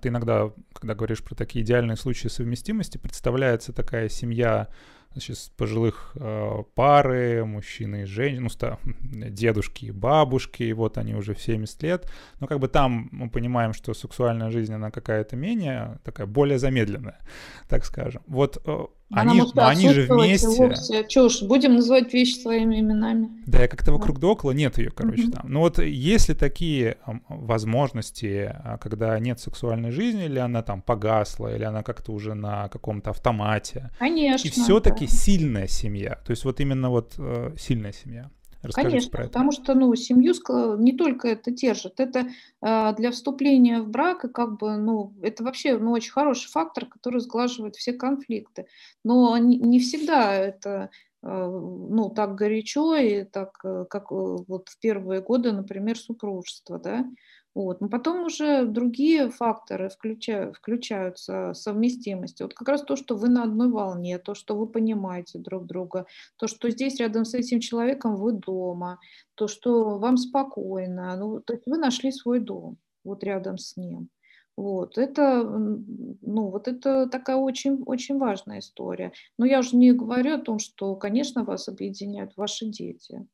ты иногда, когда говоришь про такие идеальные случаи совместимости, представляется такая семья значит, пожилых э, пары, мужчины и женщины, ну, дедушки и бабушки, и вот они уже в 70 лет. Но как бы там мы понимаем, что сексуальная жизнь, она какая-то менее, такая более замедленная, так скажем. Вот э, она они, они же вместе. Вовсе. Уж, будем называть вещи своими именами. Да, я как-то вокруг да около, нет ее, короче, mm-hmm. там. Ну вот есть ли такие возможности, а, когда нет сексуальной жизни, или она там погасла, или она как-то уже на каком-то автомате? Конечно. И все-таки да. сильная семья, то есть вот именно вот э, сильная семья. Расскажите Конечно, про это. потому что ну, семью не только это держит, это э, для вступления в брак, и как бы, ну, это вообще ну, очень хороший фактор, который сглаживает все конфликты. Но не, не всегда это э, ну, так горячо и так, э, как э, вот в первые годы, например, супружества, да, вот. Но потом уже другие факторы включают, включаются совместимости. Вот как раз то, что вы на одной волне, то, что вы понимаете друг друга, то, что здесь рядом с этим человеком вы дома, то, что вам спокойно. Ну, то есть вы нашли свой дом вот рядом с ним. Вот это, ну, вот это такая очень, очень важная история. Но я уже не говорю о том, что, конечно, вас объединяют ваши дети.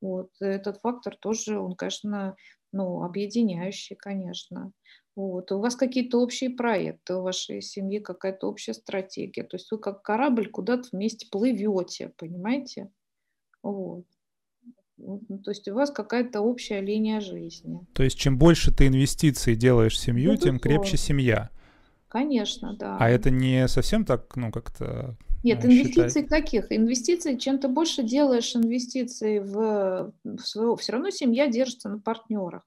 Вот этот фактор тоже, он, конечно, ну, объединяющий, конечно. Вот. У вас какие-то общие проекты, у вашей семьи какая-то общая стратегия. То есть вы как корабль куда-то вместе плывете, понимаете? Вот. Ну, то есть у вас какая-то общая линия жизни. То есть чем больше ты инвестиций делаешь в семью, ну, тем крепче семья. Конечно, да. А это не совсем так, ну, как-то нет, э, инвестиций считать. каких? Инвестиций, чем ты больше делаешь инвестиций в, в своего, все равно семья держится на партнерах.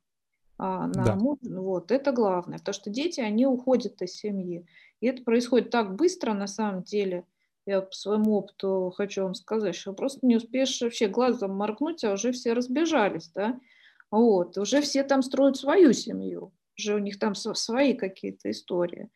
А, на да. муж, вот, это главное, потому что дети, они уходят из семьи. И это происходит так быстро, на самом деле. Я по своему опыту хочу вам сказать, что просто не успеешь вообще глазом моргнуть, а уже все разбежались, да. Вот, уже все там строят свою семью, уже у них там свои какие-то истории.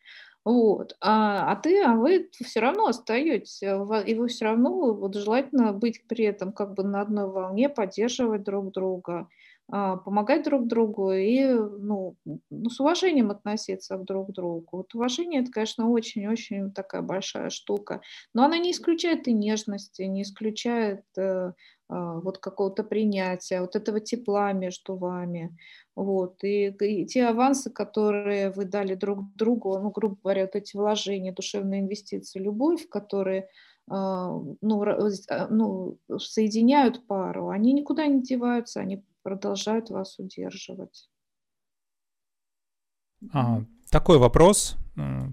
Вот. А, а ты, а вы все равно остаетесь, э, и вы все равно вот желательно быть при этом как бы на одной волне, поддерживать друг друга, а, помогать друг другу и ну, ну, с уважением относиться друг к другу. Вот уважение это, конечно, очень-очень такая большая штука, но она не исключает и нежности, не исключает э, вот какого-то принятия, вот этого тепла между вами. Вот. И, и те авансы, которые вы дали друг другу, ну, грубо говоря, вот эти вложения, душевные инвестиции, любовь, которые а, ну, а, ну, соединяют пару, они никуда не деваются, они продолжают вас удерживать. А, такой вопрос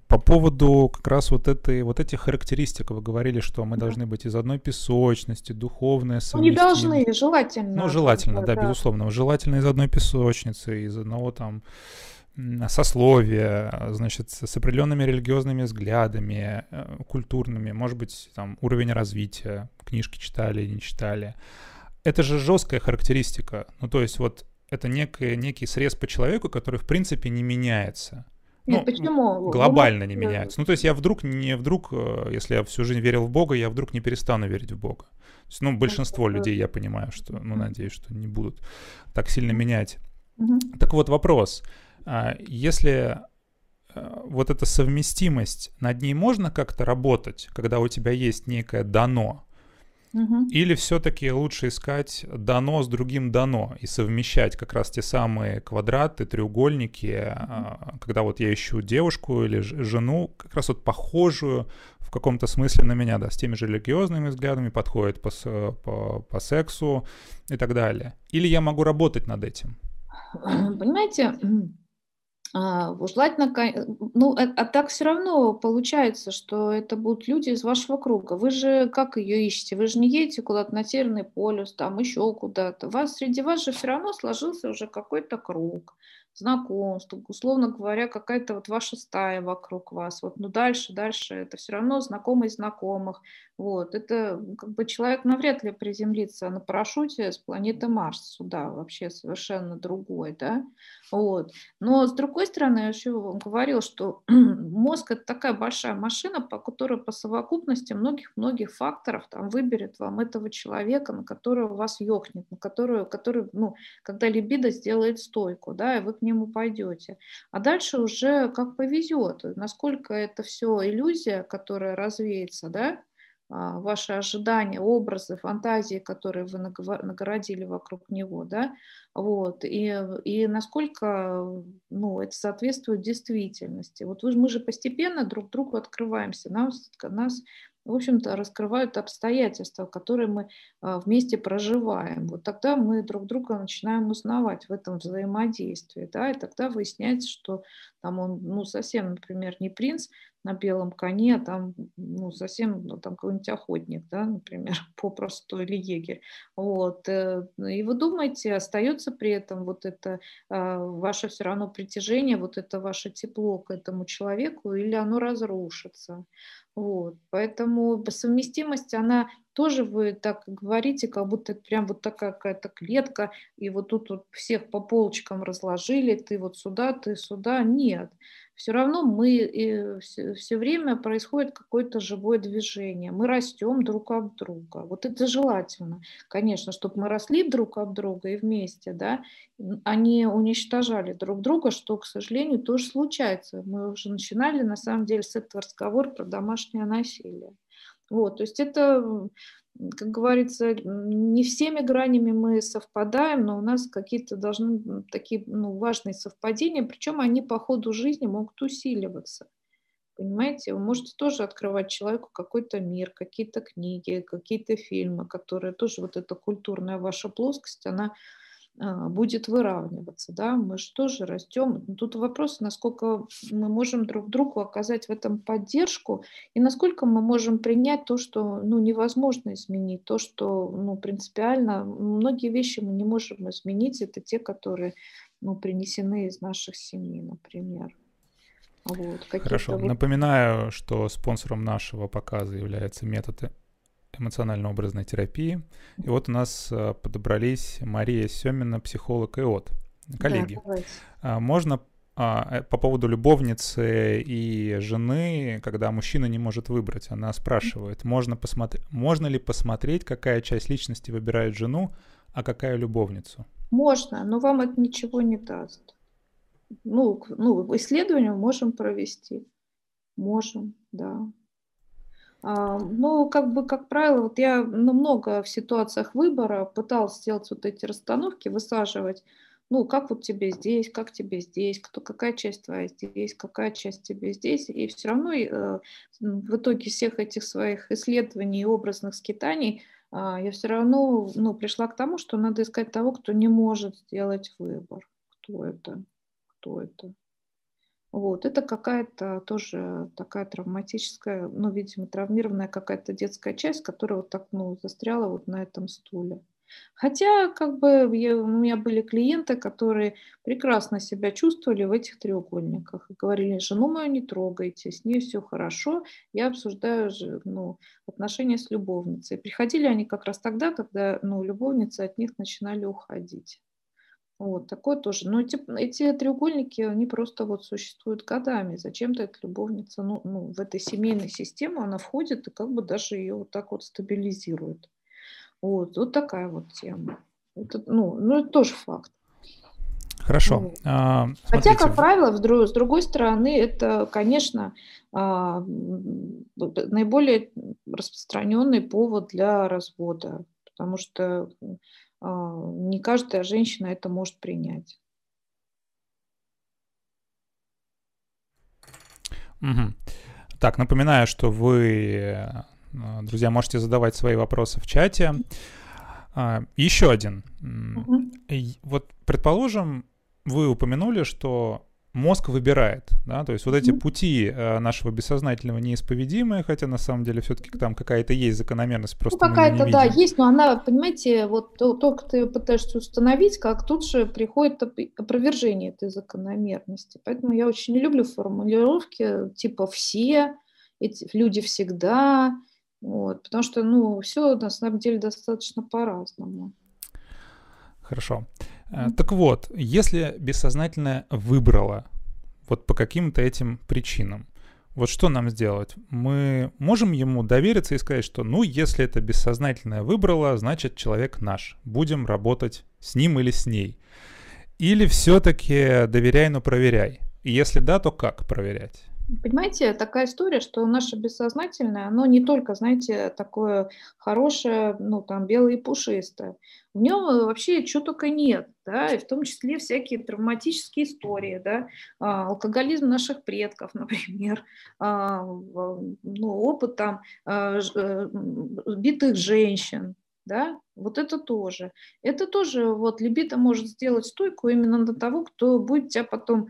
по поводу как раз вот этой вот этих характеристик. Вы говорили, что мы да. должны быть из одной песочности, духовная. Ну, не должны, желательно. Ну, желательно, да, да, безусловно. Желательно из одной песочницы, из одного там сословия, значит, с определенными религиозными взглядами, э, культурными, может быть, там уровень развития, книжки читали, не читали. Это же жесткая характеристика. Ну, то есть вот это некий, некий срез по человеку, который, в принципе, не меняется. Нет, ну, почему? Глобально не меняется. Ну, то есть я вдруг не вдруг, э, если я всю жизнь верил в Бога, я вдруг не перестану верить в Бога. То есть, ну, большинство людей, я понимаю, что, ну, надеюсь, что не будут так сильно менять. Так вот, вопрос. А, если э, вот эта совместимость, над ней можно как-то работать, когда у тебя есть некое дано, Угу. Или все-таки лучше искать дано с другим дано и совмещать как раз те самые квадраты, треугольники, угу. когда вот я ищу девушку или жену, как раз вот похожую в каком-то смысле на меня, да, с теми же религиозными взглядами, подходит по, по, по сексу и так далее. Или я могу работать над этим? Понимаете, желательно, ну, а, а так все равно получается, что это будут люди из вашего круга. Вы же как ее ищете? Вы же не едете куда-то на Северный полюс, там еще куда-то. Вас, среди вас же все равно сложился уже какой-то круг знакомств, условно говоря, какая-то вот ваша стая вокруг вас. Вот, ну дальше, дальше, это все равно знакомые знакомых. Вот, это как бы человек навряд ли приземлится на парашюте с планеты Марс сюда, вообще совершенно другой, да. Вот. Но с другой стороны, я еще вам говорил, что мозг это такая большая машина, по которой по совокупности многих-многих факторов там выберет вам этого человека, на которого вас ёхнет, на которую, который, ну, когда либидо сделает стойку, да, и вы к нему пойдете. А дальше уже как повезет, насколько это все иллюзия, которая развеется, да, а, ваши ожидания, образы, фантазии, которые вы нагородили вокруг него, да, вот, и, и насколько, ну, это соответствует действительности. Вот мы же постепенно друг другу открываемся, нас, нас в общем-то, раскрывают обстоятельства, которые мы а, вместе проживаем. Вот тогда мы друг друга начинаем узнавать в этом взаимодействии, да, и тогда выясняется, что там он, ну, совсем, например, не принц на белом коне, а там, ну, совсем, ну, там какой-нибудь охотник, да, например, попросту, или егерь. Вот. Э, и вы думаете, остается при этом вот это а, ваше все равно притяжение, вот это ваше тепло к этому человеку, или оно разрушится? Вот. Поэтому совместимость, она тоже вы так говорите, как будто это прям вот такая какая-то клетка, и вот тут вот всех по полочкам разложили, ты вот сюда, ты сюда. Нет все равно мы все, все время происходит какое-то живое движение. Мы растем друг от друга. Вот это желательно, конечно, чтобы мы росли друг от друга и вместе, да, они уничтожали друг друга, что, к сожалению, тоже случается. Мы уже начинали, на самом деле, с этого разговор про домашнее насилие. Вот, то есть это как говорится, не всеми гранями мы совпадаем, но у нас какие-то должны такие ну, важные совпадения, причем они по ходу жизни могут усиливаться. Понимаете, вы можете тоже открывать человеку какой-то мир, какие-то книги, какие-то фильмы, которые тоже вот эта культурная ваша плоскость, она будет выравниваться, да, мы же тоже растем. Тут вопрос, насколько мы можем друг другу оказать в этом поддержку и насколько мы можем принять то, что, ну, невозможно изменить, то, что, ну, принципиально, многие вещи мы не можем изменить, это те, которые, ну, принесены из наших семей, например. Вот, Хорошо. Вот... Напоминаю, что спонсором нашего показа является метод эмоционально-образной терапии. И вот у нас э, подобрались Мария Семина, психолог и от. Коллеги, да, можно а, э, по поводу любовницы и жены, когда мужчина не может выбрать, она спрашивает, можно, посмотри, можно ли посмотреть, какая часть личности выбирает жену, а какая любовницу? Можно, но вам это ничего не даст. Ну, ну исследование можем провести. Можем, да. Ну, как бы, как правило, вот я ну, много в ситуациях выбора пыталась сделать вот эти расстановки, высаживать, ну, как вот тебе здесь, как тебе здесь, кто, какая часть твоя здесь, какая часть тебе здесь. И все равно э, в итоге всех этих своих исследований и образных скитаний э, я все равно ну, пришла к тому, что надо искать того, кто не может сделать выбор. Кто это? Кто это? Вот, это какая-то тоже такая травматическая, ну, видимо, травмированная какая-то детская часть, которая вот так, ну, застряла вот на этом стуле. Хотя, как бы, я, у меня были клиенты, которые прекрасно себя чувствовали в этих треугольниках и говорили, жену мою не трогайте, с ней все хорошо, я обсуждаю ну, отношения с любовницей. Приходили они как раз тогда, когда ну, любовницы от них начинали уходить. Вот, такое тоже. Но эти, эти треугольники, они просто вот существуют годами. Зачем-то эта любовница, ну, ну, в этой семейной системе она входит и как бы даже ее вот так вот стабилизирует. Вот, вот такая вот тема. Это, ну, ну, это тоже факт. Хорошо. Ну, а, Хотя, как правило, с другой стороны, это, конечно, а, наиболее распространенный повод для развода, потому что не каждая женщина это может принять. Угу. Так, напоминаю, что вы, э, друзья, можете задавать свои вопросы в чате. Еще один. Угу. Вот, предположим, вы упомянули, что мозг выбирает, да, то есть вот эти пути э, нашего бессознательного неисповедимые, хотя на самом деле все-таки там какая-то есть закономерность, просто ну, какая-то, да, есть, но она, понимаете, вот то, только ты пытаешься установить, как тут же приходит опровержение этой закономерности, поэтому я очень не люблю формулировки типа «все», эти люди всегда, вот, потому что, ну, все на самом деле достаточно по-разному. Хорошо. Э, так вот, если бессознательное выбрало вот по каким-то этим причинам, вот что нам сделать? Мы можем ему довериться и сказать, что ну, если это бессознательное выбрало, значит человек наш. Будем работать с ним или с ней. Или все-таки доверяй, но проверяй. Если да, то как проверять? Понимаете, такая история, что наше бессознательное, оно не только, знаете, такое хорошее, ну, там, белое и пушистое. В нем вообще чего только нет, да, и в том числе всякие травматические истории, да, а, алкоголизм наших предков, например, а, ну, опыт там а, э, битых женщин, да, вот это тоже. Это тоже вот либидо может сделать стойку именно на того, кто будет тебя потом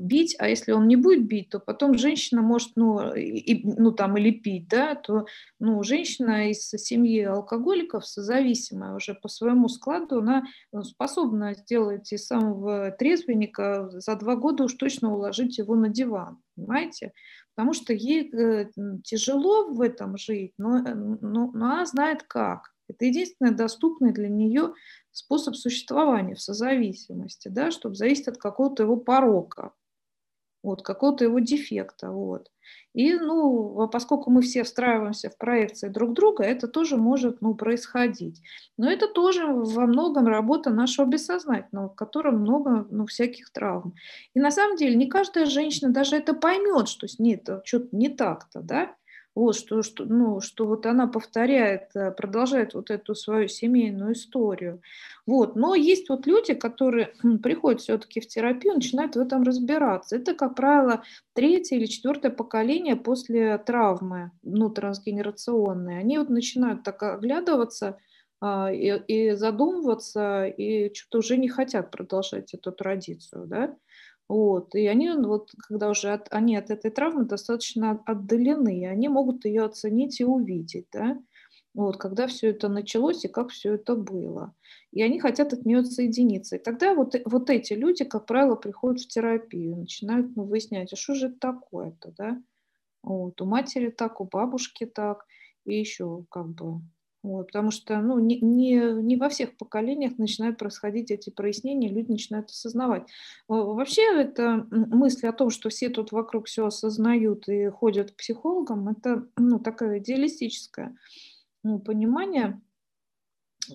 бить, а если он не будет бить, то потом женщина может, ну, и, ну там или пить, да, то, ну, женщина из семьи алкоголиков, созависимая уже по своему складу, она ну, способна сделать из самого трезвенника за два года уж точно уложить его на диван, понимаете? Потому что ей э, тяжело в этом жить, но, э, но, но она знает как. Это единственный доступный для нее способ существования в созависимости, да, чтобы зависеть от какого-то его порока, вот, какого-то его дефекта. Вот. И, ну, поскольку мы все встраиваемся в проекции друг друга, это тоже может, ну, происходить. Но это тоже во многом работа нашего бессознательного, в котором много, ну, всяких травм. И на самом деле не каждая женщина даже это поймет, что с ней что-то не так-то, да, вот, что, что, ну, что вот она повторяет, э, продолжает вот эту свою семейную историю. Вот. Но есть вот люди, которые приходят все-таки в терапию, начинают в этом разбираться. Это, как правило, третье или четвертое поколение после травмы, ну, трансгенерационной. Они вот начинают так оглядываться, а, и, и задумываться, и что-то уже не хотят продолжать эту традицию, да. Вот. И они, вот, когда уже от, они от этой травмы достаточно отдалены, они могут ее оценить и увидеть, да, вот, когда все это началось и как все это было. И они хотят от нее отсоединиться. И тогда вот, вот эти люди, как правило, приходят в терапию, начинают ну, выяснять, а что же это такое-то, да? Вот, у матери так, у бабушки так, и еще как бы вот, потому что ну, не, не, не во всех поколениях начинают происходить эти прояснения, люди начинают осознавать. Вообще, это мысль о том, что все тут вокруг все осознают и ходят к психологам, это ну, такое идеалистическое ну, понимание,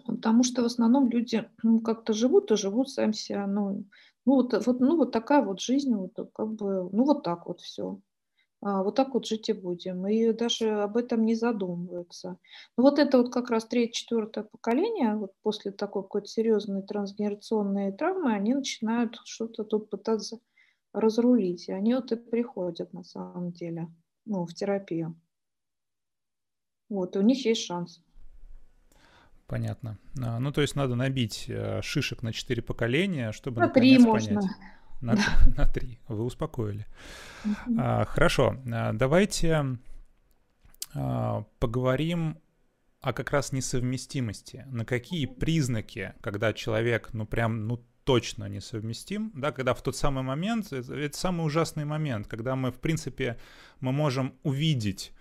потому что в основном люди ну, как-то живут и живут сами себя. Ну, ну, вот, вот, ну, вот такая вот жизнь, вот, как бы, ну, вот так вот все. А, вот так вот жить и будем. И даже об этом не задумываются. Но вот это вот как раз третье-четвертое поколение, вот после такой какой-то серьезной трансгенерационной травмы, они начинают что-то тут пытаться разрулить. И они вот и приходят на самом деле ну, в терапию. Вот, и у них есть шанс. Понятно. А, ну, то есть надо набить э, шишек на четыре поколения, чтобы на три можно. понять. На, на три. Вы успокоили. А, хорошо. А, давайте а, поговорим о как раз несовместимости. На какие признаки, когда человек, ну прям, ну точно несовместим, да, когда в тот самый момент, это, это самый ужасный момент, когда мы, в принципе, мы можем увидеть,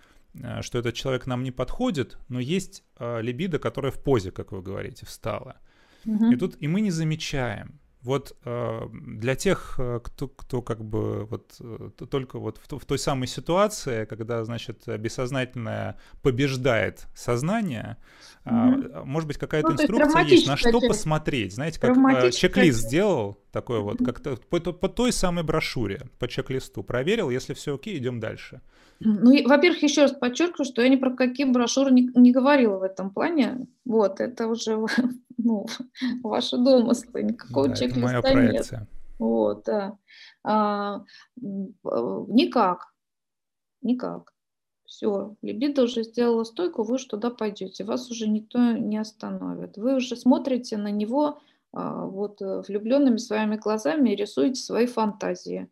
а, что этот человек нам не подходит, но есть э, либидо, которая в позе, как вы говорите, встала. Угу. И тут и мы не замечаем. Вот э, для тех, э, кто, кто как бы вот э, только вот в, в той самой ситуации, когда, значит, бессознательное побеждает сознание, mm-hmm. может быть, какая-то ну, инструкция есть, на что посмотреть. Знаете, как э, чек-лист сделал такой mm-hmm. вот, как-то по, по той самой брошюре, по чек-листу проверил, если все окей, идем дальше. Ну, во-первых, еще раз подчеркиваю, что я ни про какие брошюры не, не говорила в этом плане. Вот, это уже ну, ваши домыслы, никакого да, чек-листа моя проекция. нет. Вот, да. А, никак, никак. Все, либидо уже сделала стойку, вы уж туда пойдете, вас уже никто не остановит. Вы уже смотрите на него а, вот влюбленными своими глазами и рисуете свои фантазии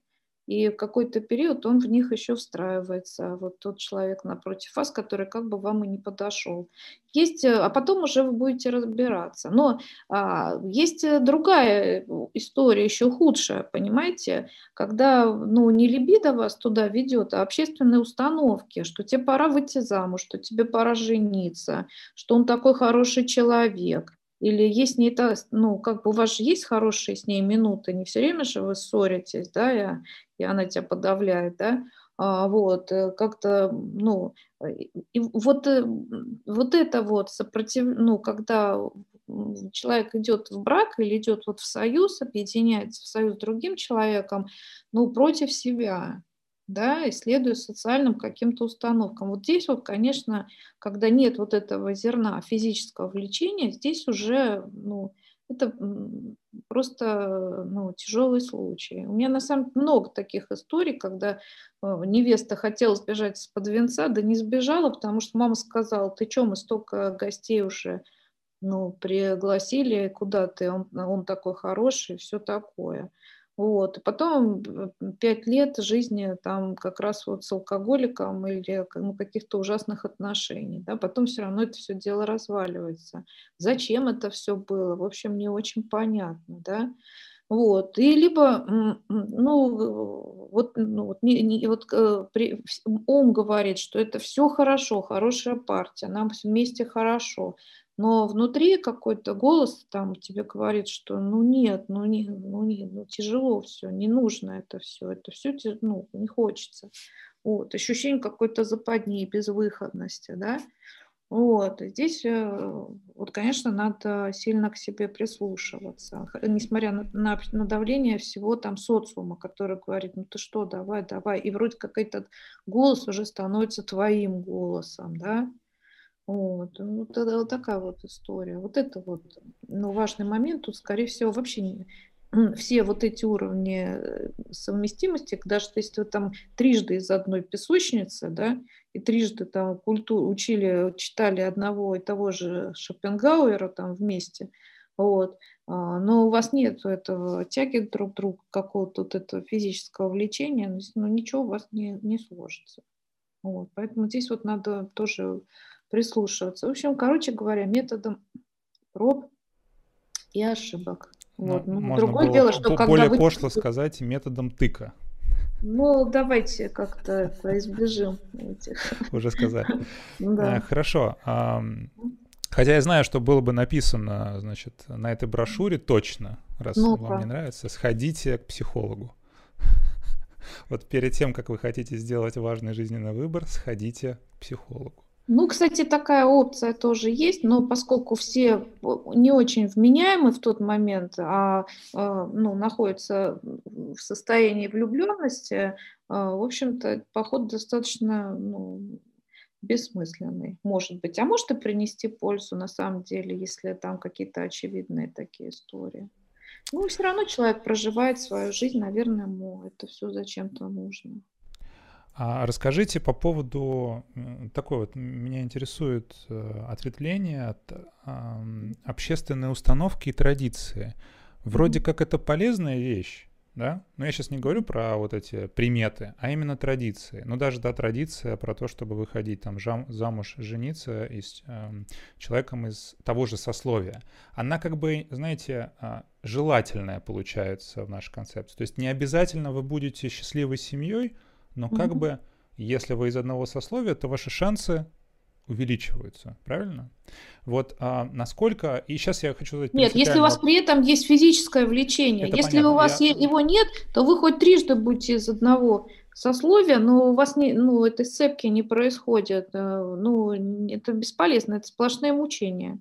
и в какой-то период он в них еще встраивается, вот тот человек напротив вас, который как бы вам и не подошел. Есть, э, а потом уже вы будете разбираться. Но а, есть э, другая история, еще худшая, понимаете, когда ну, не либидо вас туда ведет, а общественные установки, что тебе пора выйти замуж, что тебе пора жениться, что он такой хороший человек. Или есть не это, ну, как бы у вас же есть хорошие с ней минуты, не все время же вы ссоритесь, да, и, и она тебя подавляет, да, а, вот, э, как-то, ну, и вот, э, вот это вот сопротив, ну, когда человек идет в брак или идет вот в союз, объединяется в союз с другим человеком, ну, против себя, да, исследуя социальным каким-то установкам. Вот здесь вот, конечно, когда нет вот этого зерна физического влечения, здесь уже, ну, это просто ну, тяжелый случай. У меня на самом деле много таких историй, когда э, невеста хотела сбежать из-под венца, да не сбежала, потому что мама сказала, ты что, мы столько гостей уже ну, пригласили, куда ты, он, он такой хороший, все такое. Вот. потом пять лет жизни там как раз вот с алкоголиком или ну, каких-то ужасных отношений. Да? Потом все равно это все дело разваливается. Зачем это все было? В общем, не очень понятно. Да? Вот. И либо, ну, вот, ну, вот, не, не, вот э, при, ум говорит, что это все хорошо, хорошая партия, нам вместе хорошо но внутри какой-то голос там тебе говорит, что ну нет, ну не, ну, не, ну тяжело все, не нужно это все, это все ну, не хочется. Вот, ощущение какой-то западни, безвыходности, да. Вот, здесь, э, вот, конечно, надо сильно к себе прислушиваться, несмотря на, на, на давление всего там социума, который говорит, ну ты что, давай, давай, и вроде как этот голос уже становится твоим голосом, да, вот, ну, тогда вот такая вот история. Вот это вот ну, важный момент. Тут, скорее всего, вообще не, все вот эти уровни э, совместимости, даже если вы там трижды из одной песочницы, да, и трижды там культуру учили, читали одного и того же Шопенгауэра там вместе, вот, а, но у вас нет этого тяги друг к другу, какого-то вот этого физического влечения, ну, ничего у вас не, не сложится. Вот, поэтому здесь вот надо тоже прислушиваться. В общем, короче говоря, методом проб и ошибок. Ну, вот. Ну, другое было дело, что когда более вы... пошло сказать методом тыка. Ну, давайте как-то избежим этих. Уже сказали. Да. Э, хорошо. Хотя я знаю, что было бы написано, значит, на этой брошюре точно, раз ну вам не нравится, сходите к психологу. Вот перед тем, как вы хотите сделать важный жизненный выбор, сходите к психологу. Ну, кстати, такая опция тоже есть, но поскольку все не очень вменяемы в тот момент, а, а ну, находятся в состоянии влюбленности, а, в общем-то, поход достаточно ну, бессмысленный, может быть. А может и принести пользу на самом деле, если там какие-то очевидные такие истории. Ну, все равно человек проживает свою жизнь, наверное, ему это все зачем-то нужно. А расскажите по поводу такой вот, меня интересует э, ответвление от общественной установки и традиции. Вроде как это полезная вещь, да? Но я сейчас не говорю про вот эти приметы, а именно традиции. Ну даже, да, традиция про то, чтобы выходить там жам, замуж, жениться и с э, человеком из того же сословия. Она как бы, знаете, э, желательная получается в нашей концепции. То есть не обязательно вы будете счастливой семьей, но как mm-hmm. бы, если вы из одного сословия, то ваши шансы увеличиваются, правильно? Вот а, насколько... И сейчас я хочу задать... Нет, если у вас при этом есть физическое влечение. Это если понятно. у вас я... его нет, то вы хоть трижды будете из одного сословия, но у вас не, ну, этой сцепки не происходит. Э, ну, это бесполезно, это сплошное мучение.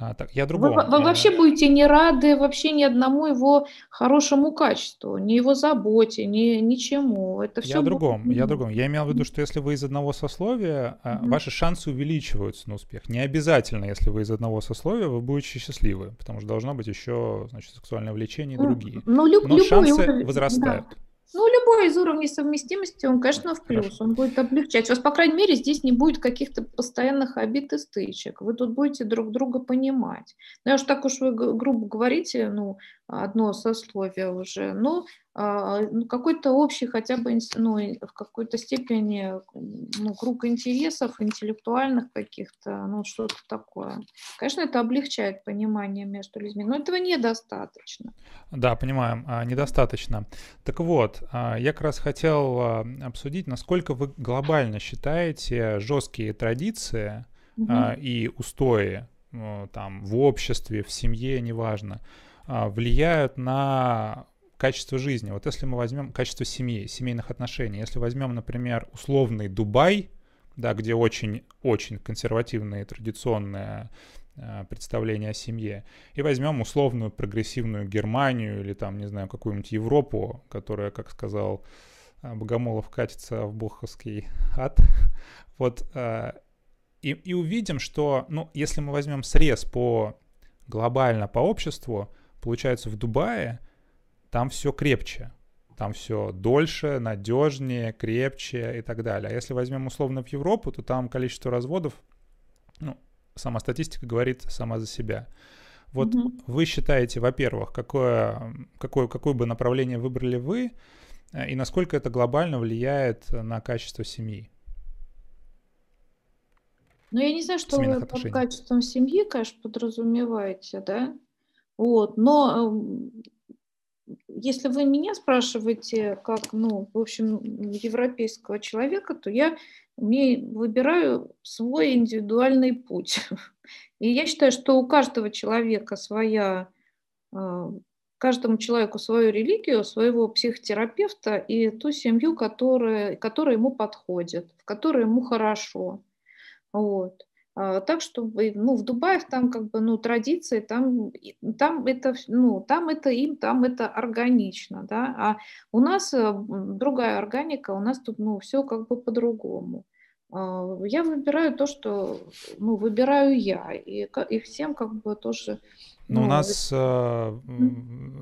А, так, я другого. Вы, вы вообще будете не рады вообще ни одному его хорошему качеству, ни его заботе, ни ничему. Это все. Я другом, будет... я другом. Я имел в виду, что если вы из одного сословия, mm-hmm. ваши шансы увеличиваются на успех. Не обязательно, если вы из одного сословия, вы будете счастливы, потому что должно быть еще, значит, сексуальное влечение и другие. Ну, люб, Но любой, шансы любой, возрастают. Да. Ну, любой из уровней совместимости, он, конечно, в плюс, Хорошо. он будет облегчать. У вас, по крайней мере, здесь не будет каких-то постоянных обид и стычек. Вы тут будете друг друга понимать. Ну, я уж так уж вы грубо говорите, ну, одно сословие уже, но а, ну, какой-то общий хотя бы ну, в какой-то степени ну, круг интересов интеллектуальных каких-то, ну что-то такое. Конечно, это облегчает понимание между людьми, но этого недостаточно. Да, понимаем, а, недостаточно. Так вот, а, я как раз хотел обсудить, насколько вы глобально считаете жесткие традиции угу. и устои там в обществе, в семье, неважно, влияют на качество жизни. Вот если мы возьмем качество семьи, семейных отношений, если возьмем, например, условный Дубай, да, где очень-очень консервативные традиционные э, представления о семье, и возьмем условную прогрессивную Германию или там, не знаю, какую-нибудь Европу, которая, как сказал э, Богомолов, катится в буховский ад, вот, э, и, и увидим, что, ну, если мы возьмем срез по глобально по обществу, получается в Дубае там все крепче. Там все дольше, надежнее, крепче и так далее. А если возьмем условно в Европу, то там количество разводов, ну, сама статистика говорит сама за себя. Вот mm-hmm. вы считаете, во-первых, какое, какое, какое бы направление выбрали вы, э, и насколько это глобально влияет на качество семьи? Ну, я не знаю, что вы под качеством семьи, конечно, подразумеваете, да? Вот, но эм, если вы меня спрашиваете, как, ну, в общем, европейского человека, то я мне выбираю свой индивидуальный путь. И я считаю, что у каждого человека своя, а, каждому человеку свою религию, своего психотерапевта и ту семью, которая, которая ему подходит, в которой ему хорошо. Вот. А, так что ну, в Дубае там как бы ну, традиции, там, там, это, ну, там это им, там это органично, да, а у нас э, другая органика, у нас тут ну, все как бы по-другому. А, я выбираю то, что ну, выбираю я, и, и всем как бы тоже... Ну, у нас, э,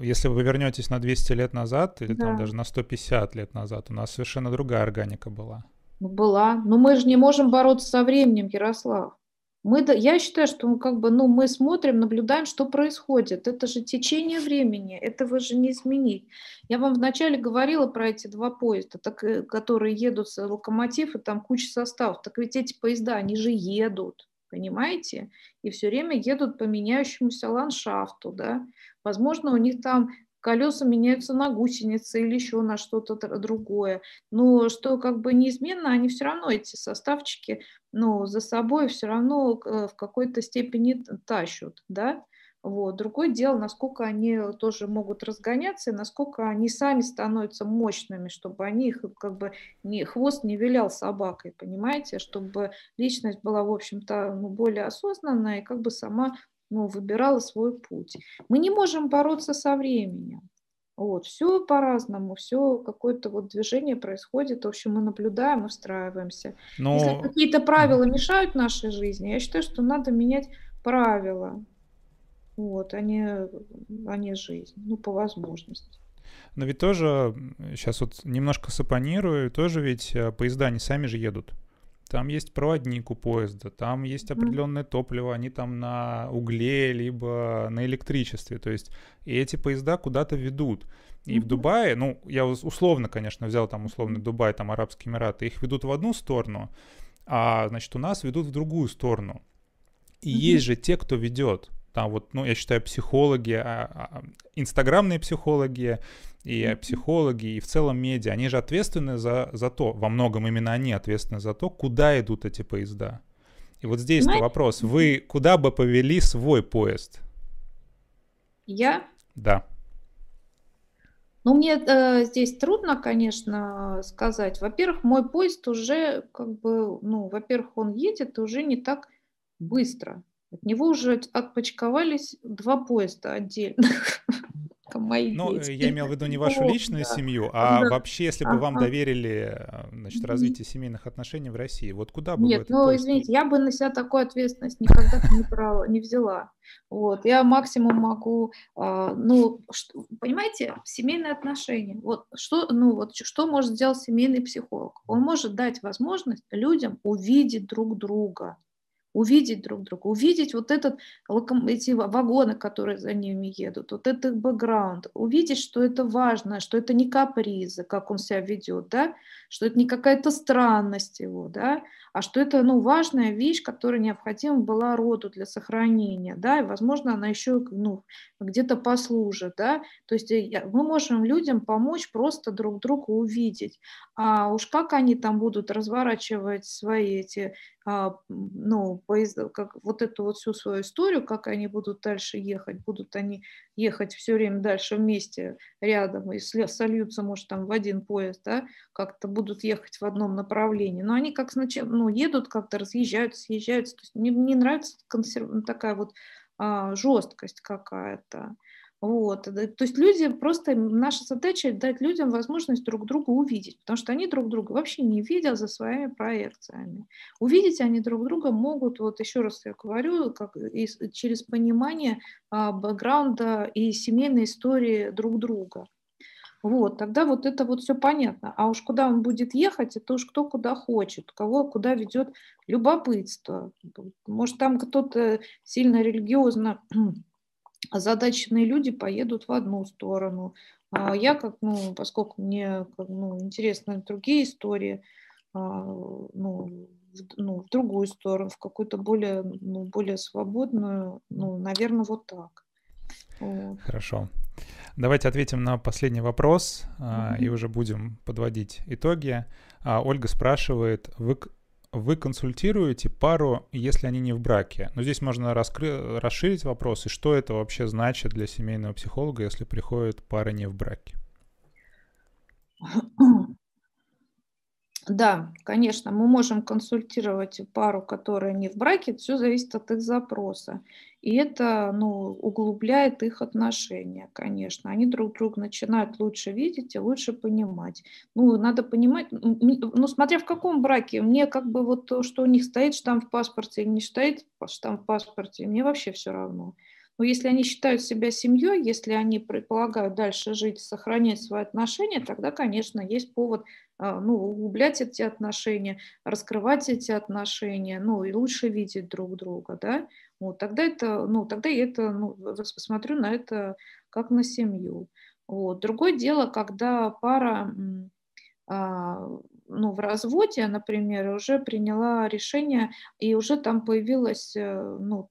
если вы вернетесь на 200 лет назад, или да. там даже на 150 лет назад, у нас совершенно другая органика была. Была. Но мы же не можем бороться со временем, Ярослав. Мы, я считаю, что мы как бы, ну, мы смотрим, наблюдаем, что происходит. Это же течение времени, этого же не изменить. Я вам вначале говорила про эти два поезда, так, э, которые едут с локомотив, и там куча составов. Так ведь эти поезда, они же едут, понимаете? И все время едут по меняющемуся ландшафту, да. Возможно, у них там колеса меняются на гусеницы или еще на что-то другое. Но что как бы неизменно, они все равно, эти составчики, ну, за собой все равно э, в какой-то степени тащут, да. Вот. Другое дело, насколько они тоже могут разгоняться, и насколько они сами становятся мощными, чтобы они их как бы не, хвост не вилял собакой, понимаете, чтобы личность была, в общем-то, ну, более осознанная и как бы сама ну, выбирала свой путь. Мы не можем бороться со временем. Вот, все по-разному, все какое-то вот движение происходит, в общем, мы наблюдаем и встраиваемся. Но... Если какие-то правила мешают нашей жизни, я считаю, что надо менять правила, вот, а не, а не жизнь, ну, по возможности. Но ведь тоже, сейчас вот немножко сапонирую, тоже ведь э, поезда не сами же едут там есть проводник у поезда, там есть определенное топливо, они там на угле, либо на электричестве. То есть и эти поезда куда-то ведут. И в Дубае, ну, я условно, конечно, взял там условный Дубай, там Арабские Эмираты, их ведут в одну сторону, а, значит, у нас ведут в другую сторону. И есть же те, кто ведет. Там вот, ну, я считаю, психологи, а, а, инстаграмные психологи и психологи, и в целом медиа, они же ответственны за, за то, во многом именно они ответственны за то, куда идут эти поезда. И вот здесь вопрос, вы куда бы повели свой поезд? Я? Да. Ну, мне э, здесь трудно, конечно, сказать. Во-первых, мой поезд уже, как бы, ну, во-первых, он едет уже не так быстро. От него уже отпочковались два поезда отдельных. мои ну, дети. я имел в виду не вашу личную да. семью, а да. вообще, если бы ага. вам доверили э, значит, развитие семейных отношений в России, вот куда бы Нет, ну, поезд... извините, я бы на себя такую ответственность никогда не, брала, не взяла. Вот, я максимум могу, а, ну, что, понимаете, семейные отношения. Вот что, ну, вот что может сделать семейный психолог? Он может дать возможность людям увидеть друг друга увидеть друг друга, увидеть вот этот, эти вагоны, которые за ними едут, вот этот бэкграунд, увидеть, что это важно, что это не капризы, как он себя ведет, да, что это не какая-то странность его, да, а что это, ну, важная вещь, которая необходима была роду для сохранения, да, и, возможно, она еще, ну, где-то послужит, да, то есть э, мы можем людям помочь просто друг другу увидеть, а уж как они там будут разворачивать свои эти, а, ну, поезда, как вот эту вот всю свою историю, как они будут дальше ехать, будут они ехать все время дальше вместе, рядом, и сольются, может, там в один поезд, да, как-то будут ехать в одном направлении, но они как сначала, ну, едут как-то, разъезжаются, съезжаются, то есть мне, мне нравится консерв... такая вот а, жесткость какая-то. Вот. То есть люди просто, наша задача дать людям возможность друг друга увидеть, потому что они друг друга вообще не видят за своими проекциями. Увидеть они друг друга могут, вот еще раз я говорю, как и, через понимание а, бэкграунда и семейной истории друг друга. Вот, тогда вот это вот все понятно. А уж куда он будет ехать, это уж кто куда хочет, кого куда ведет любопытство. Может, там кто-то сильно религиозно озадаченные люди поедут в одну сторону. А я, как, ну, поскольку мне ну, интересны другие истории, а, ну, ну, в другую сторону, в какую-то более, ну, более свободную, ну, наверное, вот так. Хорошо. Давайте ответим на последний вопрос mm-hmm. и уже будем подводить итоги. А, Ольга спрашивает, вы, вы консультируете пару, если они не в браке? Но здесь можно раскры... расширить вопрос, и что это вообще значит для семейного психолога, если приходит пара не в браке? Да, конечно, мы можем консультировать пару, которая не в браке, все зависит от их запроса. И это ну, углубляет их отношения, конечно. Они друг друга начинают лучше видеть и лучше понимать. Ну, надо понимать, ну, смотря в каком браке, мне как бы вот то, что у них стоит штамп в паспорте или не стоит штамп в паспорте, мне вообще все равно. Но если они считают себя семьей, если они предполагают дальше жить, сохранять свои отношения, тогда, конечно, есть повод ну, углублять эти отношения, раскрывать эти отношения, ну, и лучше видеть друг друга, да, вот, тогда это, ну, тогда я это, ну, посмотрю на это как на семью. Вот. Другое дело, когда пара, а, ну, в разводе, например, уже приняла решение, и уже там появилась, э, ну,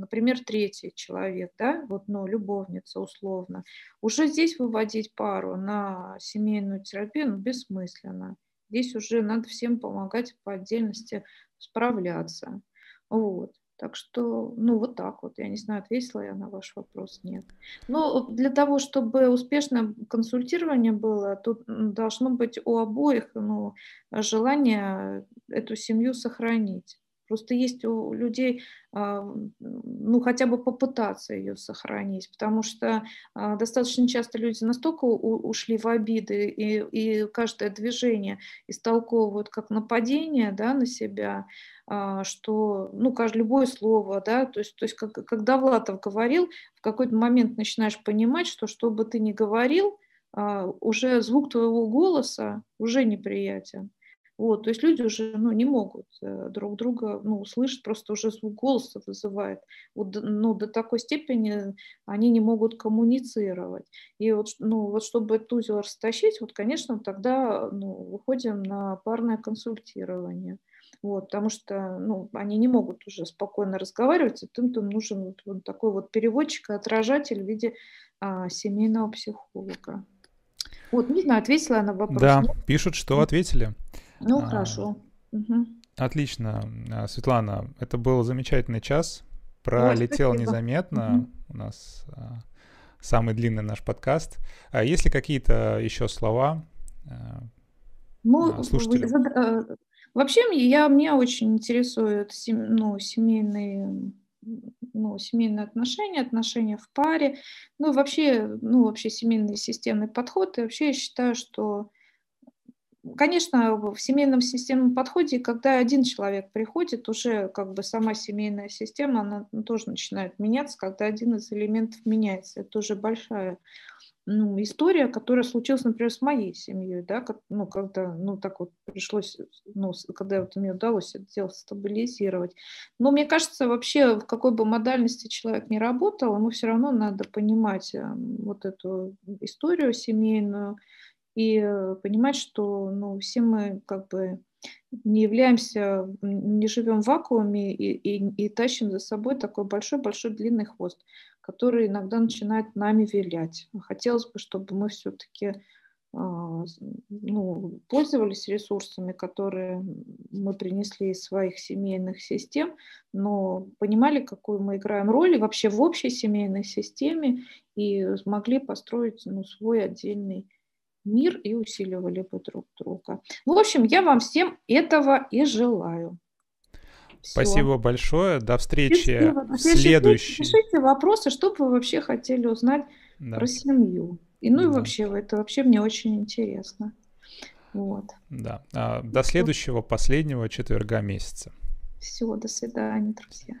например, третий человек, да, вот, ну, любовница условно, уже здесь выводить пару на семейную терапию, ну, бессмысленно. Здесь уже надо всем помогать по отдельности справляться. Вот. Так что, ну, вот так вот. Я не знаю, ответила я на ваш вопрос, нет. Но для того, чтобы успешное консультирование было, тут должно быть у обоих ну, желание эту семью сохранить. Просто есть у людей, а, ну, хотя бы попытаться ее сохранить, потому что а, достаточно часто люди настолько ушли в обиды, и, и каждое движение истолковывают как нападение да, на себя, а, что, ну, каждое, любое слово, да, то есть, то есть как, когда Влатов говорил, в какой-то момент начинаешь понимать, что что бы ты ни говорил, уже звук твоего голоса уже неприятен. Вот, то есть люди уже ну, не могут э, друг друга ну, услышать, просто уже звук голоса вызывает. Вот, ну, до такой степени они не могут коммуницировать. И вот, ну, вот чтобы этот узел растащить, вот, конечно, тогда ну, выходим на парное консультирование. Вот, потому что ну, они не могут уже спокойно разговаривать, и им, им нужен вот, вот такой вот переводчик, отражатель в виде а, семейного психолога. Вот, не знаю, ответила она на вопрос. Да, пишут, что ответили. Ну, а, хорошо. Угу. Отлично. А, Светлана, это был замечательный час. Пролетел Ой, незаметно. Угу. У нас а, самый длинный наш подкаст. А есть ли какие-то еще слова а, ну, слушателям? Э, вообще, я, меня очень интересуют ну, семейные ну, семейные отношения, отношения в паре, ну, вообще, ну, вообще семейный системный подход. И вообще я считаю, что, конечно, в семейном системном подходе, когда один человек приходит, уже как бы сама семейная система, она тоже начинает меняться, когда один из элементов меняется. Это уже большая ну, история, которая случилась, например, с моей семьей, да, как, ну, когда, ну, так вот пришлось, ну, когда вот мне удалось это дело стабилизировать. Но мне кажется, вообще, в какой бы модальности человек не работал, ему все равно надо понимать э, вот эту историю семейную и э, понимать, что, ну, все мы как бы не являемся, не живем в вакууме и, и, и тащим за собой такой большой-большой длинный хвост который иногда начинает нами вилять. Хотелось бы, чтобы мы все-таки а, ну, пользовались ресурсами, которые мы принесли из своих семейных систем, но понимали, какую мы играем роль вообще в общей семейной системе и смогли построить ну, свой отдельный мир и усиливали бы друг друга. В общем, я вам всем этого и желаю. Все. Спасибо большое. До встречи в следующий. Пишите вопросы, что бы вы вообще хотели узнать да. про семью. И ну да. и вообще, это вообще мне очень интересно. Вот. Да. А, до следующего, последнего четверга месяца. Все, до свидания, друзья.